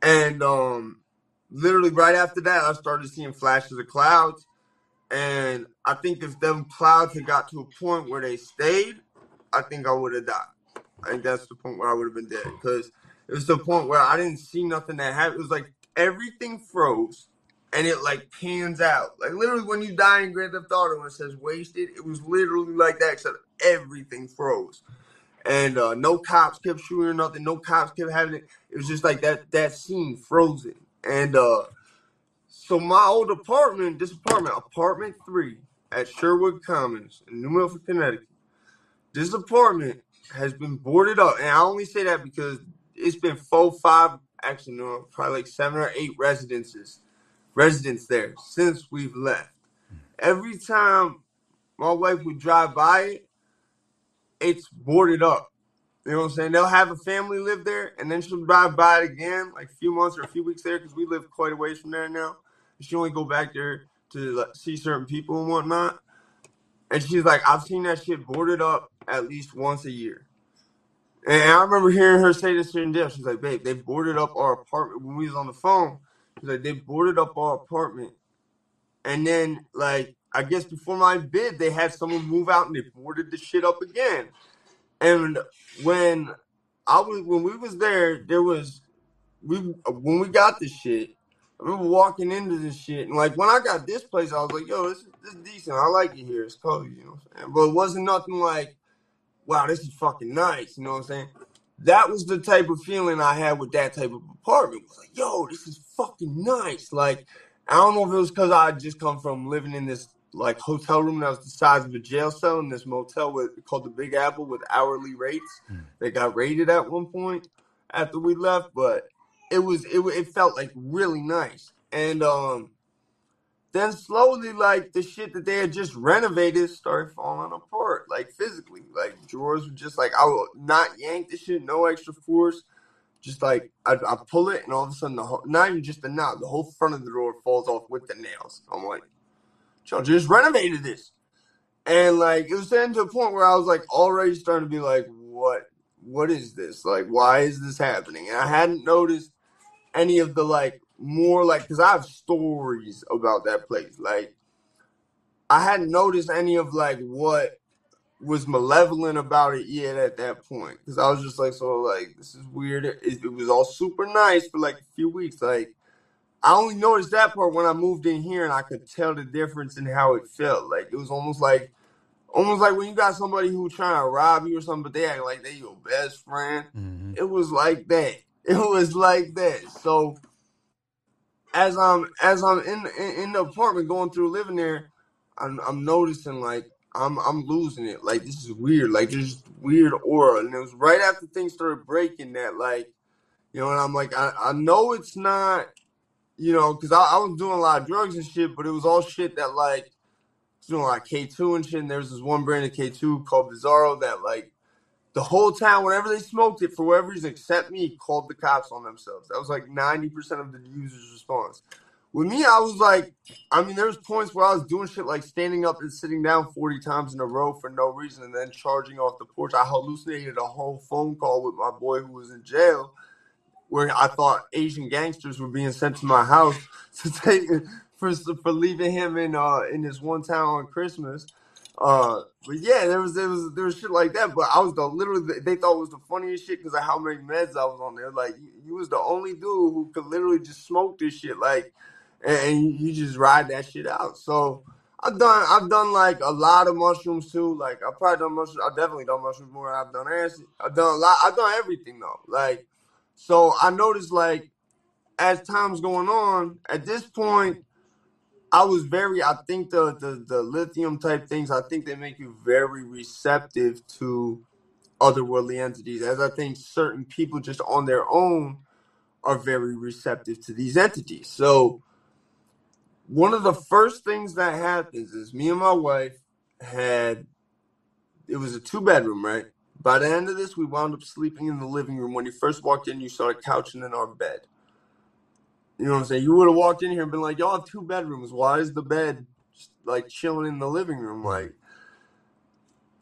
And um, literally right after that, I started seeing flashes of clouds. And I think if them clouds had got to a point where they stayed, I think I would have died. I think that's the point where I would have been dead because it was the point where I didn't see nothing that happened. It was like everything froze and it like pans out. Like literally when you die in Grand Theft Auto and it says wasted, it was literally like that except everything froze. And uh, no cops kept shooting or nothing. No cops kept having it. It was just like that that scene frozen. And uh so my old apartment, this apartment, apartment three at Sherwood Commons in New Milford, Connecticut. This apartment has been boarded up, and I only say that because it's been four, five, actually no, probably like seven or eight residences, residents there since we've left. Every time my wife would drive by it, it's boarded up. You know what I'm saying? They'll have a family live there, and then she'll drive by it again, like a few months or a few weeks there, because we live quite a ways from there now. She only go back there to like, see certain people and whatnot. And she's like, I've seen that shit boarded up at least once a year. And I remember hearing her say this here and. She's like, babe, they boarded up our apartment when we was on the phone. Like, they boarded up our apartment. And then, like, I guess before my bid, they had someone move out and they boarded the shit up again. And when I was when we was there, there was we when we got the shit. I remember walking into this shit and like when I got this place, I was like, "Yo, this is, this is decent. I like it here. It's cozy, you know." What I'm saying? But it wasn't nothing like, "Wow, this is fucking nice." You know what I'm saying? That was the type of feeling I had with that type of apartment. It was like, "Yo, this is fucking nice." Like I don't know if it was because I had just come from living in this like hotel room that was the size of a jail cell in this motel with called the Big Apple with hourly rates Mm. that got raided at one point after we left, but it was it it felt like really nice. And um then slowly like the shit that they had just renovated started falling apart, like physically. Like drawers were just like I will not yank the shit, no extra force. Just like I, I pull it, and all of a sudden the whole, not even just the knob, the whole front of the drawer falls off with the nails. I'm like, y'all just renovated this. And like it was getting to a point where I was like already starting to be like, what what is this? Like why is this happening? And I hadn't noticed any of the like more like because I have stories about that place. Like I hadn't noticed any of like what was malevolent about it yet at that point because I was just like, so like this is weird. It, it was all super nice for like a few weeks. Like I only noticed that part when I moved in here and I could tell the difference in how it felt. Like it was almost like almost like when you got somebody who trying to rob you or something, but they act like they your best friend. Mm-hmm. It was like that. [laughs] It was like that. So as I'm as I'm in in, in the apartment going through living there, I'm I'm noticing like I'm I'm losing it. Like this is weird. Like there's weird aura, and it was right after things started breaking that like, you know, and I'm like I I know it's not, you know, because I, I was doing a lot of drugs and shit, but it was all shit that like, doing like K2 and shit. And there's this one brand of K2 called Bizarro that like the whole town, whenever they smoked it, for whatever reason, except me, called the cops on themselves. That was like 90% of the users' response. With me, I was like, I mean, there was points where I was doing shit like standing up and sitting down 40 times in a row for no reason and then charging off the porch. I hallucinated a whole phone call with my boy who was in jail where I thought Asian gangsters were being sent to my house [laughs] to take for for leaving him in uh in this one town on Christmas. Uh, but yeah, there was there was there was shit like that. But I was the literally they thought it was the funniest shit because of how many meds I was on there. Like you, you was the only dude who could literally just smoke this shit. Like, and, and you just ride that shit out. So I've done I've done like a lot of mushrooms too. Like I've probably done mushrooms. I've definitely done mushrooms more than I've done acid. I've done a lot. I've done everything though. Like, so I noticed like as time's going on, at this point, I was very. I think the, the the lithium type things. I think they make you very receptive to otherworldly entities. As I think certain people just on their own are very receptive to these entities. So one of the first things that happens is me and my wife had. It was a two bedroom, right? By the end of this, we wound up sleeping in the living room. When you first walked in, you started couching in our bed. You know what I'm saying? You would have walked in here and been like, "Y'all have two bedrooms. Why is the bed like chilling in the living room?" Like,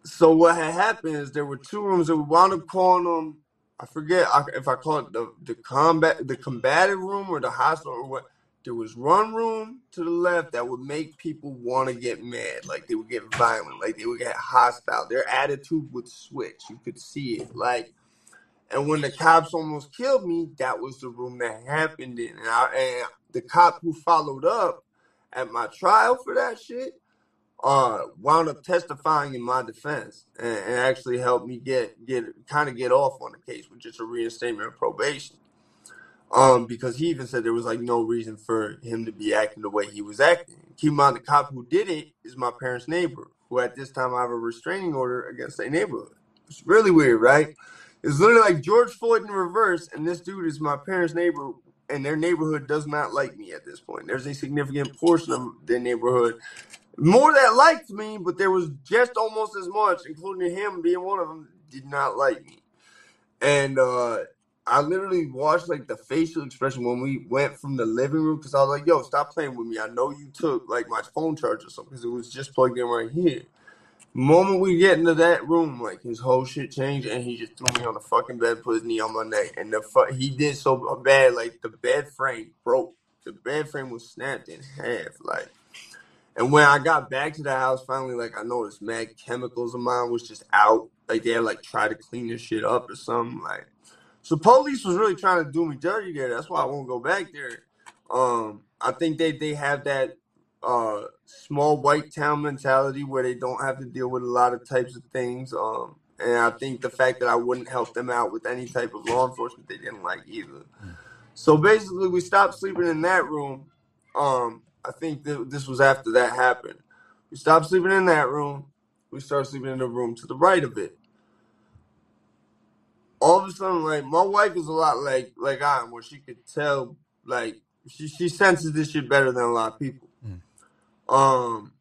so what had happened is there were two rooms that we wound up calling them. I forget if I call it the the combat the combative room or the hospital or what. There was one room to the left that would make people want to get mad, like they would get violent, like they would get hostile. Their attitude would switch. You could see it, like and when the cops almost killed me, that was the room that happened in. And, I, and the cop who followed up at my trial for that shit uh, wound up testifying in my defense and, and actually helped me get get kind of get off on the case with just a reinstatement of probation. Um, because he even said there was like no reason for him to be acting the way he was acting. Keep in mind, the cop who did it is my parents' neighbor, who at this time I have a restraining order against their neighborhood. It's really weird, right? It's literally like George Floyd in reverse, and this dude is my parents' neighbor, and their neighborhood does not like me at this point. There's a significant portion of their neighborhood more that liked me, but there was just almost as much, including him being one of them, did not like me. And uh, I literally watched like the facial expression when we went from the living room because I was like, "Yo, stop playing with me. I know you took like my phone charger or something because it was just plugged in right here." Moment we get into that room, like his whole shit changed, and he just threw me on the fucking bed, put his knee on my neck, and the fu- he did so bad, like the bed frame broke. The bed frame was snapped in half, like. And when I got back to the house, finally, like I noticed mad chemicals of mine was just out. Like they had like tried to clean this shit up or something. Like, so police was really trying to do me dirty there. That's why I won't go back there. Um, I think they they have that uh, small white town mentality where they don't have to deal with a lot of types of things. Um, and I think the fact that I wouldn't help them out with any type of law enforcement, they didn't like either. So basically, we stopped sleeping in that room. Um, I think that this was after that happened. We stopped sleeping in that room. We started sleeping in the room to the right of it. All of a sudden, like my wife is a lot like like I am, where she could tell, like she she senses this shit better than a lot of people. Um,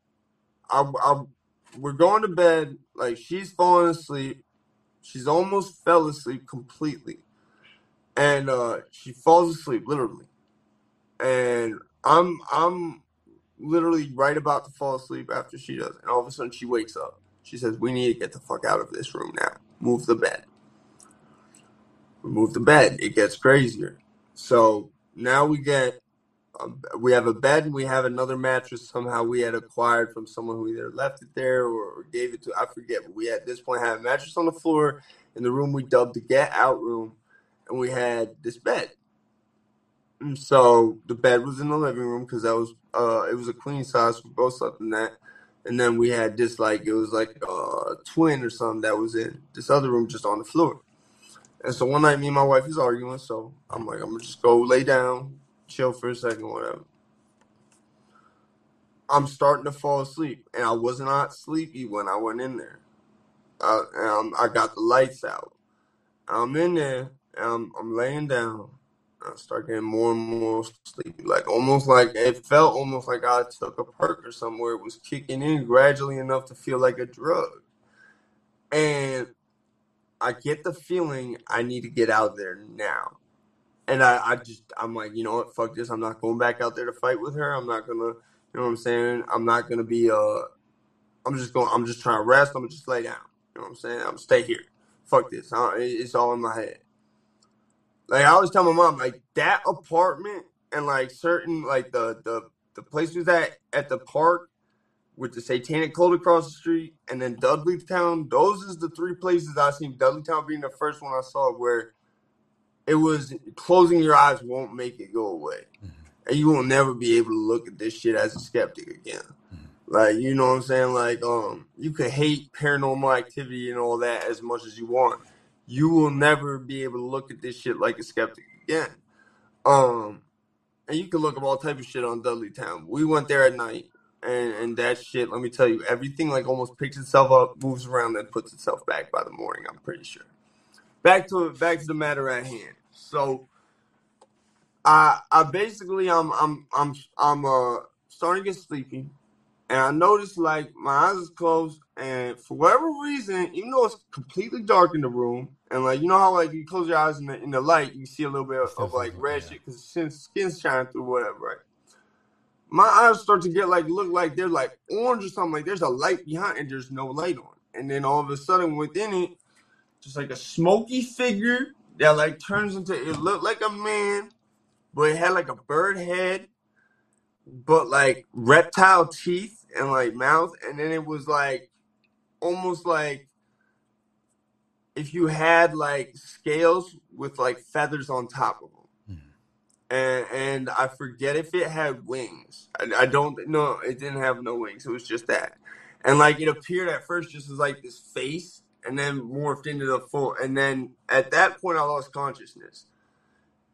I, I, we're going to bed. Like she's falling asleep. She's almost fell asleep completely, and uh, she falls asleep literally. And I'm I'm literally right about to fall asleep after she does, and all of a sudden she wakes up. She says, "We need to get the fuck out of this room now. Move the bed." We move the bed. It gets crazier. So now we get um, we have a bed and we have another mattress somehow we had acquired from someone who either left it there or, or gave it to I forget but we at this point had a mattress on the floor in the room we dubbed the get out room and we had this bed. And so the bed was in the living room because that was uh it was a queen size we both slept in that and then we had this like it was like a twin or something that was in this other room just on the floor. And so one night me and my wife is arguing so i'm like i'm gonna just go lay down chill for a second, whatever. I'm starting to fall asleep, and I was not sleepy when I went in there. Uh, and I got the lights out. I'm in there, and I'm, I'm laying down. I start getting more and more sleepy, like almost like it felt almost like I took a perk or somewhere. It was kicking in gradually enough to feel like a drug, and I get the feeling I need to get out of there now. And I, I just, I'm like, you know what? Fuck this. I'm not going back out there to fight with her. I'm not gonna, you know what I'm saying? I'm not gonna be, uh, I'm just going, I'm just trying to rest. I'm gonna just lay down. You know what I'm saying? I'm stay here. Fuck this. I, it's all in my head. Like I always tell my mom, like that apartment and like certain, like the the the place was at at the park with the Satanic Cult across the street, and then Dudleytown. Those is the three places I seen. Dudleytown being the first one I saw where it was closing your eyes won't make it go away. Mm-hmm. And you will never be able to look at this shit as a skeptic again. Mm-hmm. Like, you know what I'm saying? Like, um, you can hate paranormal activity and all that as much as you want. You will never be able to look at this shit like a skeptic again. Um, and you can look up all type of shit on Dudleytown. We went there at night, and and that shit. Let me tell you, everything like almost picks itself up, moves around, and puts itself back by the morning. I'm pretty sure back to back to the matter at hand. So I I basically I'm I'm I'm I'm uh starting to get sleepy and I noticed like my eyes is closed and for whatever reason, even though it's completely dark in the room and like you know how like you close your eyes in the in the light, you see a little bit of, of like red shit because since skin's shining through whatever, right? My eyes start to get like look like they're like orange or something, like there's a light behind and there's no light on. And then all of a sudden within it, just like a smoky figure that like turns into it looked like a man, but it had like a bird head, but like reptile teeth and like mouth, and then it was like almost like if you had like scales with like feathers on top of them. Hmm. And, and I forget if it had wings. I, I don't know. It didn't have no wings. It was just that. And like it appeared at first just as like this face and then morphed into the full. And then at that point, I lost consciousness.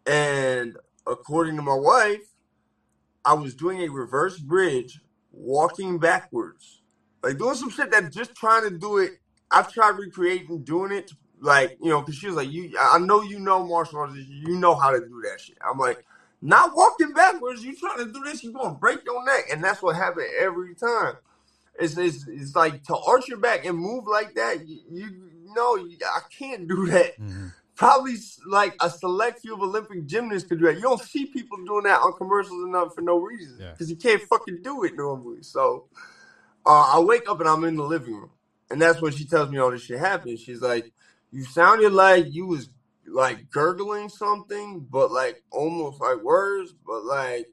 And according to my wife, I was doing a reverse bridge, walking backwards, like doing some shit that just trying to do it. I've tried recreating doing it, like you know, because she was like, "You, I know you know martial arts, you know how to do that shit." I'm like, not walking backwards. You trying to do this, you gonna break your neck, and that's what happened every time. It's, it's, it's like to arch your back and move like that. You, you know, I can't do that. Mm-hmm. Probably like a select few of Olympic gymnasts could do that. You don't see people doing that on commercials enough for no reason because yeah. you can't fucking do it normally. So uh, I wake up and I'm in the living room, and that's when she tells me all this shit happened. She's like, "You sounded like you was like gurgling something, but like almost like words, but like."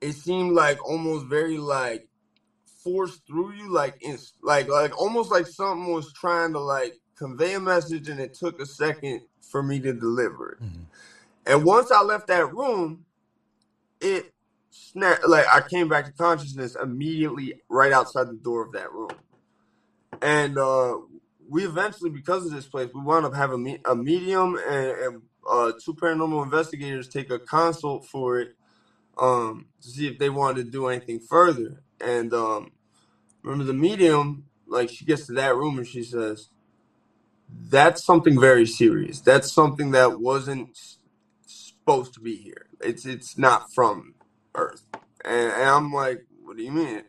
It seemed like almost very like forced through you, like in, like like almost like something was trying to like convey a message, and it took a second for me to deliver it. Mm-hmm. And once I left that room, it snapped. Like I came back to consciousness immediately, right outside the door of that room, and uh, we eventually, because of this place, we wound up having a medium and, and uh, two paranormal investigators take a consult for it um, to see if they wanted to do anything further. And um, remember the medium, like she gets to that room and she says, "That's something very serious. That's something that wasn't supposed to be here. It's it's not from Earth." And, and I'm like, "What do you mean?"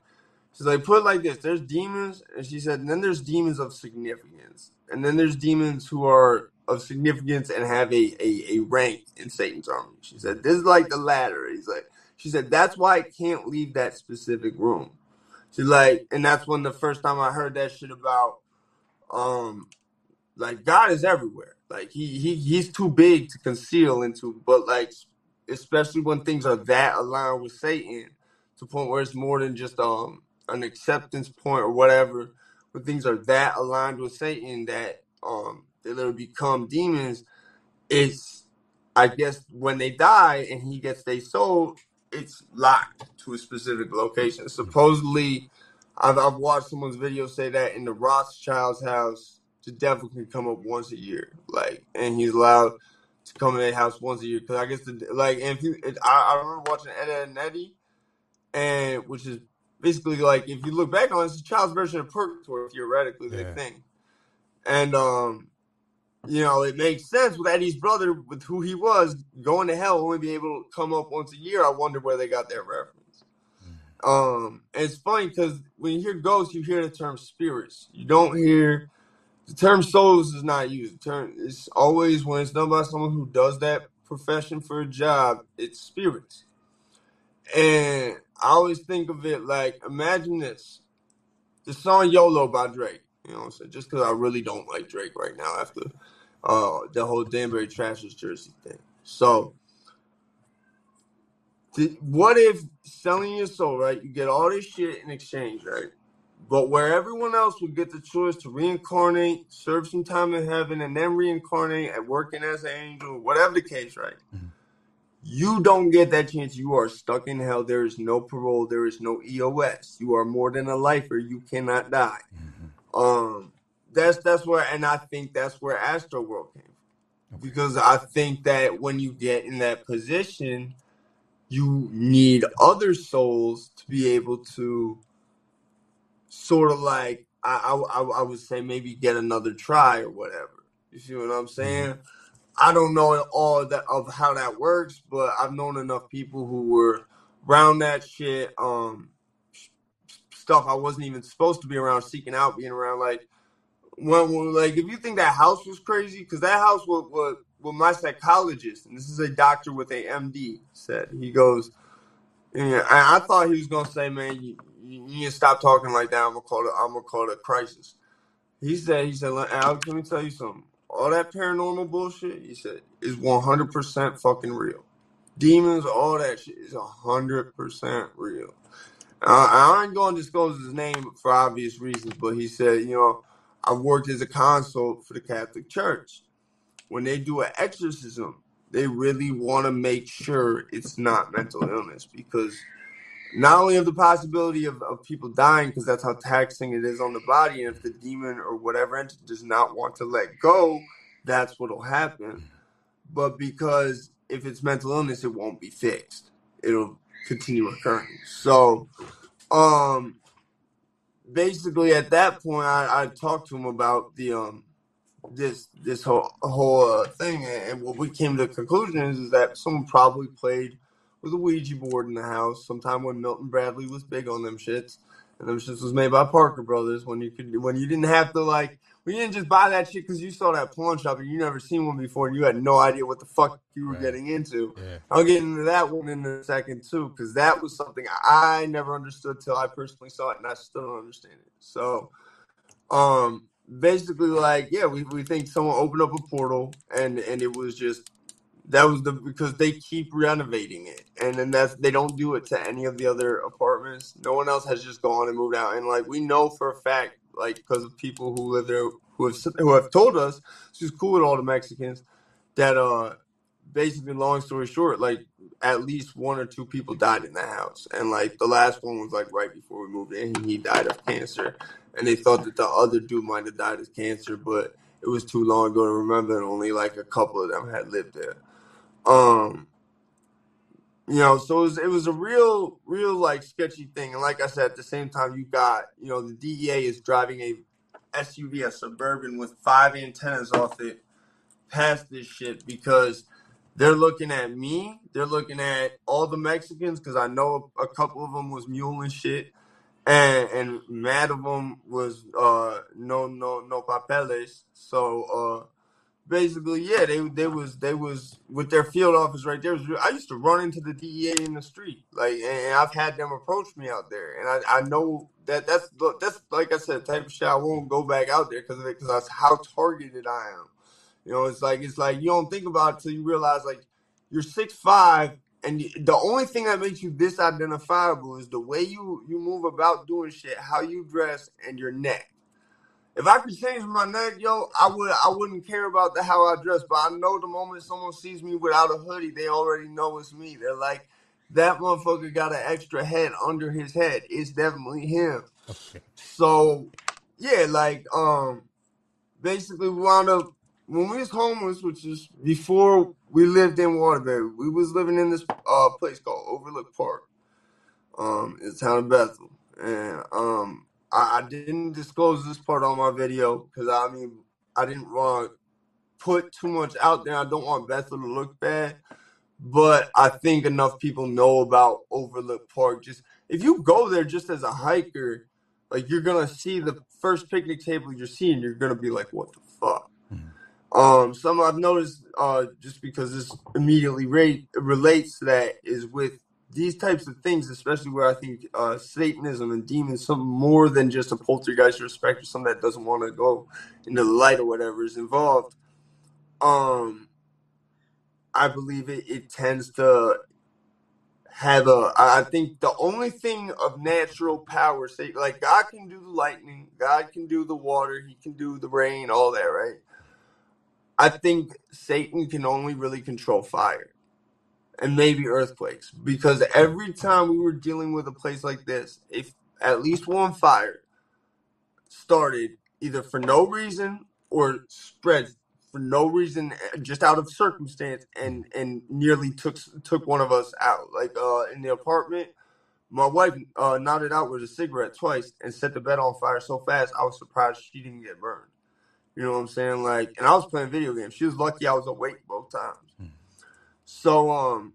She's like, "Put it like this: There's demons," and she said, and "Then there's demons of significance, and then there's demons who are." Of significance and have a, a, a rank in Satan's army. She said, This is like the latter. He's like, She said that's why I can't leave that specific room. She's like, and that's when the first time I heard that shit about, um, like God is everywhere. Like he he he's too big to conceal into, but like especially when things are that aligned with Satan, to the point where it's more than just um an acceptance point or whatever. When things are that aligned with Satan that um they literally become demons, it's I guess when they die and he gets their soul, it's locked to a specific location. Supposedly, I've, I've watched someone's video say that in the Rothschild's house, the devil can come up once a year, like, and he's allowed to come in their house once a year. Because I guess the like, and if you, it, I, I remember watching Ed, and Eddy, and which is basically like if you look back on it, it's a child's version of purgatory theoretically, they Yeah. think, and um you know, it makes sense with Eddy's brother, with who he was, going to hell, only being able to come up once a year. I wonder where they got that reference. Um, and it's funny because when you hear ghosts, you hear the term spirits. You don't hear the term souls is not used. The term it's always when it's done by someone who does that profession for a job, it's spirits. And I always think of it like, imagine this: the song "YOLO" by Drake. You know what I'm saying? Just because I really don't like Drake right now after uh, the whole Danbury Trashers jersey thing. So, th- what if selling your soul, right? You get all this shit in exchange, right? But where everyone else would get the choice to reincarnate, serve some time in heaven, and then reincarnate and working as an angel, whatever the case, right? Mhm. You don't get that chance. You are stuck in hell. There is no parole. There is no EOS. You are more than a lifer. You cannot die. Um, that's that's where, and I think that's where Astroworld came from. Because I think that when you get in that position, you need other souls to be able to sort of like I, I, I- I would say maybe get another try or whatever. You see what I'm saying? I don't know all that of how that works, but I've known enough people who were around that shit, um, stuff I wasn't even supposed to be around, seeking out being around. Like when, when like if you think that house was crazy, because that house was what what my psychologist, and this is a doctor with a MD, said. He goes, I, I thought he was gonna say, man, you, you, need to stop talking like that. I'm gonna call it. I'm gonna call it a crisis. He said, he said, "Look, Alex, let me tell you something. All that paranormal bullshit, he said, is 100% fucking real. Demons, all that shit is 100% real. Uh, I ain't going to disclose his name for obvious reasons, but he said, you know, I've worked as a consult for the Catholic Church. When they do an exorcism, they really want to make sure it's not mental illness because not only of the possibility of, of people dying, because that's how taxing it is on the body, and if the demon or whatever entity does not want to let go, that's what'll happen. But because if it's mental illness, it won't be fixed. It'll continue occurring. So, um, basically at that point, I, I talked to him about the um this this whole whole uh, thing, and what we came to the conclusion is, is that someone probably played with a Ouija board in the house sometime when Milton Bradley was big on them shits, and them shits was made by Parker Brothers when you could when you didn't have to like you didn't just buy that shit because you saw that pawn shop and you never seen one before and you had no idea what the fuck you were Right. getting into. Yeah. I'll get into that one in a second too, because that was something I never understood till I personally saw it, and I still don't understand it. So, um, basically, like, yeah, we, we think someone opened up a portal, and and it was just that was the because they keep renovating it, and then that's they don't do it to any of the other apartments. No one else has just gone and moved out, and like we know for a fact, like because of people who live there who have who have told us, she's cool with all the Mexicans, that uh basically long story short like at least one or two people died in the house. And like the last one was like right before we moved in he died of cancer. And they thought that the other dude might have died of cancer but it was too long ago to remember and only like a couple of them had lived there. Um you know so it was, it was a real real like sketchy thing and like i said at the same time you got you know the dea is driving a suv a suburban with five antennas off it past this shit because they're looking at me. They're looking at all the Mexicans because I know a, couple of them was mule and shit, and and mad of them was uh no no no papeles. So uh basically, yeah, they they was they was with their field office right there. I used to run into the DEA in the street, like, and I've had them approach me out there, and I, I know that that's that's like I said, type of shit I won't go back out there because because that's how targeted I am. You know, it's like it's like you don't think about it till you realize like you're six five, and the only thing that makes you this identifiable is the way you you move about doing shit, how you dress, and your neck. If I could change my neck, yo, I would. I wouldn't care about the how I dress, but I know the moment someone sees me without a hoodie, they already know it's me. They're like, that motherfucker got an extra head under his head. It's definitely him. Okay. So, yeah, like, um, basically, we wound up when we was homeless, which is before we lived in Waterbury. We was living in this uh place called Overlook Park, um, in the town of Bethel, and um I, I didn't disclose this part on my video because I mean I didn't want to put too much out there. I don't want Bethel to look bad, but I think enough people know about Overlook Park. Just if you go there just as a hiker, like you're gonna see the first picnic table you're seeing, you're gonna be like, "What the fuck." Mm-hmm. Um, some I've noticed, uh, just because this immediately rate, relates to that, is with these types of things, especially where I think uh, Satanism and demons, something more than just a poltergeist or specter, something that doesn't want to go into the light or whatever is involved. Um, I believe it, it tends to have a. I think the only thing of natural power, say like God can do the lightning, God can do the water, He can do the rain, all that, right? I think Satan can only really control fire and maybe earthquakes because every time we were dealing with a place like this, if at least one fire started either for no reason or spread for no reason, just out of circumstance, and and nearly took took one of us out. Like uh, in the apartment, my wife uh, out with a cigarette twice and set the bed on fire so fast I was surprised she didn't get burned. You know what I'm saying? Like, and I was playing video games. She was lucky I was awake both times. So um,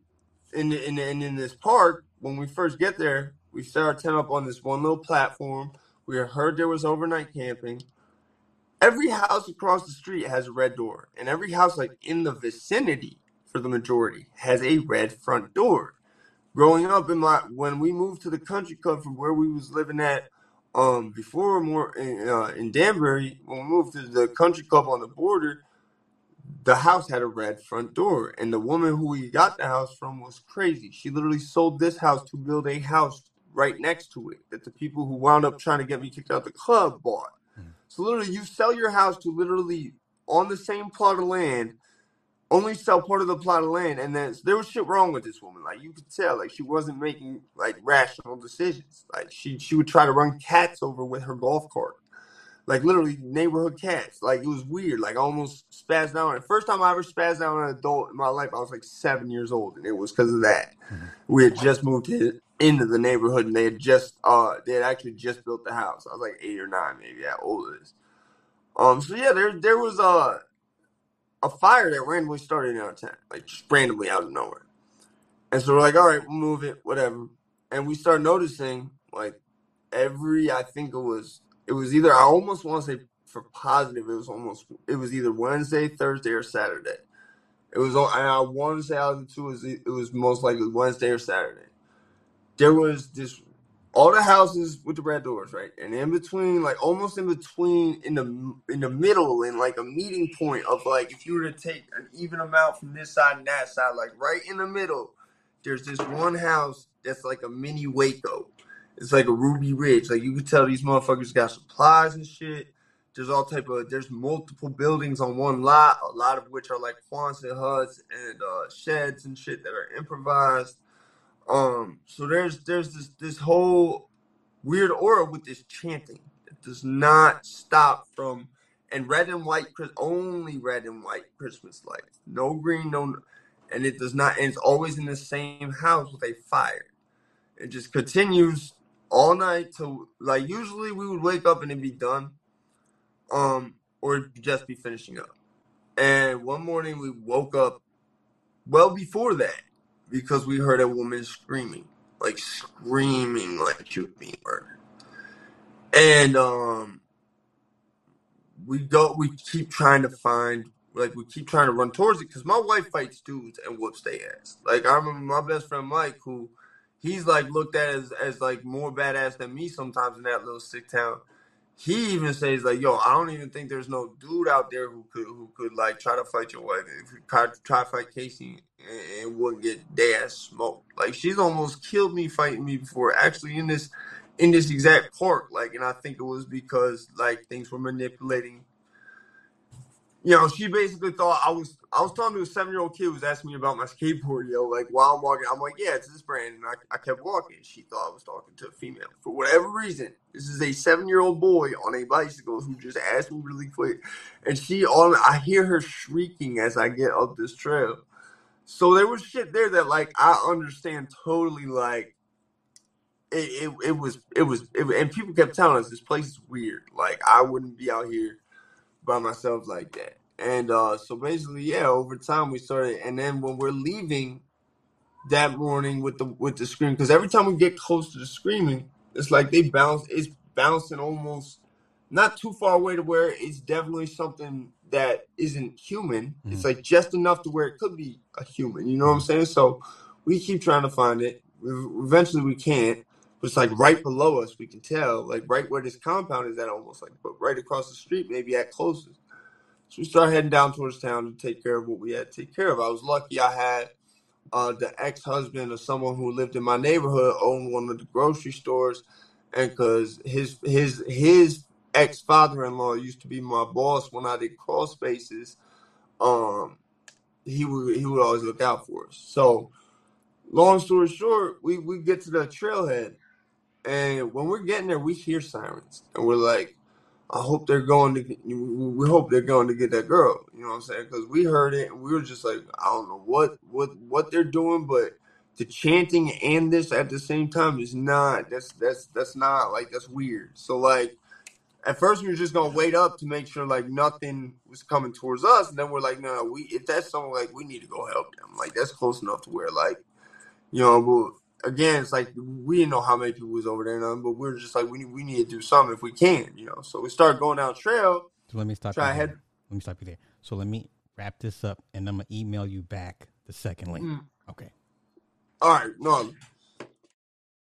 in the, in the, in, in this park, when we first get there, we set our tent up on this one little platform. We heard there was overnight camping. Every house across the street has a red door, and every house like in the vicinity, for the majority, has a red front door. Growing up in my when we moved to the country club from where we was living at um before more in, uh, in Danbury, when we moved to the country club on the border, the house had a red front door, and the woman who we got the house from was crazy. She literally sold this house to build a house right next to it that the people who wound up trying to get me kicked out of the club bought. Hmm. So literally, you sell your house to literally on the same plot of land, only sell part of the plot of land, and then there was shit wrong with this woman. Like you could tell, like she wasn't making like rational decisions. Like she she would try to run cats over with her golf cart like literally neighborhood cats. Like it was weird. Like I almost spazzed out. The first time I ever spazzed out on an adult in my life, I was like seven years old, and it was because of that. [laughs] We had just moved to, into the neighborhood, and they had just uh they had actually just built the house. I was like eight or nine, maybe how old it is. Um. So yeah, there there was a a fire that randomly started in our tent, like just randomly out of nowhere. And so we're like, all right, we'll move it, whatever. And we start noticing like every I think it was it was either I almost want to say for positive it was almost it was either Wednesday, Thursday, or Saturday. It was I want to say out of the two it was most likely Wednesday or Saturday. There was this all the houses with the red doors, right? And in between, like almost in between, in the in the middle, in like a meeting point of like if you were to take an even amount from this side and that side, like right in the middle, there's this one house that's like a mini Waco. It's like a Ruby Ridge. Like you can tell these motherfuckers got supplies and shit. There's all type of there's multiple buildings on one lot, a lot of which are like Quonset huts and uh, sheds and shit that are improvised. Um, so there's there's this this whole weird aura with this chanting. that does not stop from and red and white only red and white Christmas lights. No green, no and it does not and it's always in the same house with a fire. It just continues all night to like usually we would wake up and it'd be done, um, or just be finishing up. And one morning we woke up well before that because we heard a woman screaming, like screaming like she was being murdered. And um, we go, we keep trying to find like we keep trying to run towards it because my wife fights dudes and whoops they ass. Like I remember my best friend Mike, who he's like looked at as as like more badass than me sometimes in that little sick town. He even says like, "Yo, I don't even think there's no dude out there who could who could like try to fight your wife. If you try try to fight Casey and, and wouldn't get ass smoked. Like she's almost killed me fighting me before. Actually, in this in this exact park. Like, and I think it was because like things were manipulating you know, she basically thought I was I was talking to a seven year old kid who was asking me about my skateboard, yo, like while I'm walking, I'm like, yeah, it's this brand, and I, I kept walking. She thought I was talking to a female for whatever reason. This is a seven year old boy on a bicycle who just asked me really quick, and she on I hear her shrieking as I get up this trail. So there was shit there that like I understand totally like it, it, it was it was it, and people kept telling us this place is weird. Like I wouldn't be out here by myself like that. And uh, so basically, yeah, over time we started, and then when we're leaving that morning with the with the scream, because every time we get close to the screaming, it's like they bounce. It's bouncing almost not too far away to where it's definitely something that isn't human. Mm-hmm. It's like just enough to where it could be a human. You know what I'm saying? So we keep trying to find it. Eventually, we can't. It's like right below us. We can tell, like right where this compound is at, almost like, but right across the street, maybe at closest. So we started heading down towards town to take care of what we had to take care of. I was lucky I had uh, the ex husband of someone who lived in my neighborhood owned one of the grocery stores, and because his his his ex father in law used to be my boss when I did crawl spaces, um, he would he would always look out for us. So, long story short, we we get to the trailhead, and when we're getting there, we hear sirens, and we're like, I hope they're going to. We hope they're going to get that girl. You know what I'm saying? Because we heard it, and we were just like, I don't know what what what they're doing, but the chanting and this at the same time is not. That's that's that's not like that's weird. So like, at first we were just gonna wait up to make sure like nothing was coming towards us, and then we're like, no, we if that's something like we need to go help them. Like that's close enough to where like, you know, again, it's like we didn't know how many people was over there, none, but we are just like we need, we need to do something if we can, you know. So we started going down trail. So let me stop. Try head. Let me stop you there. So let me wrap this up, and I'm gonna email you back the second link. Mm. Okay. All right. No,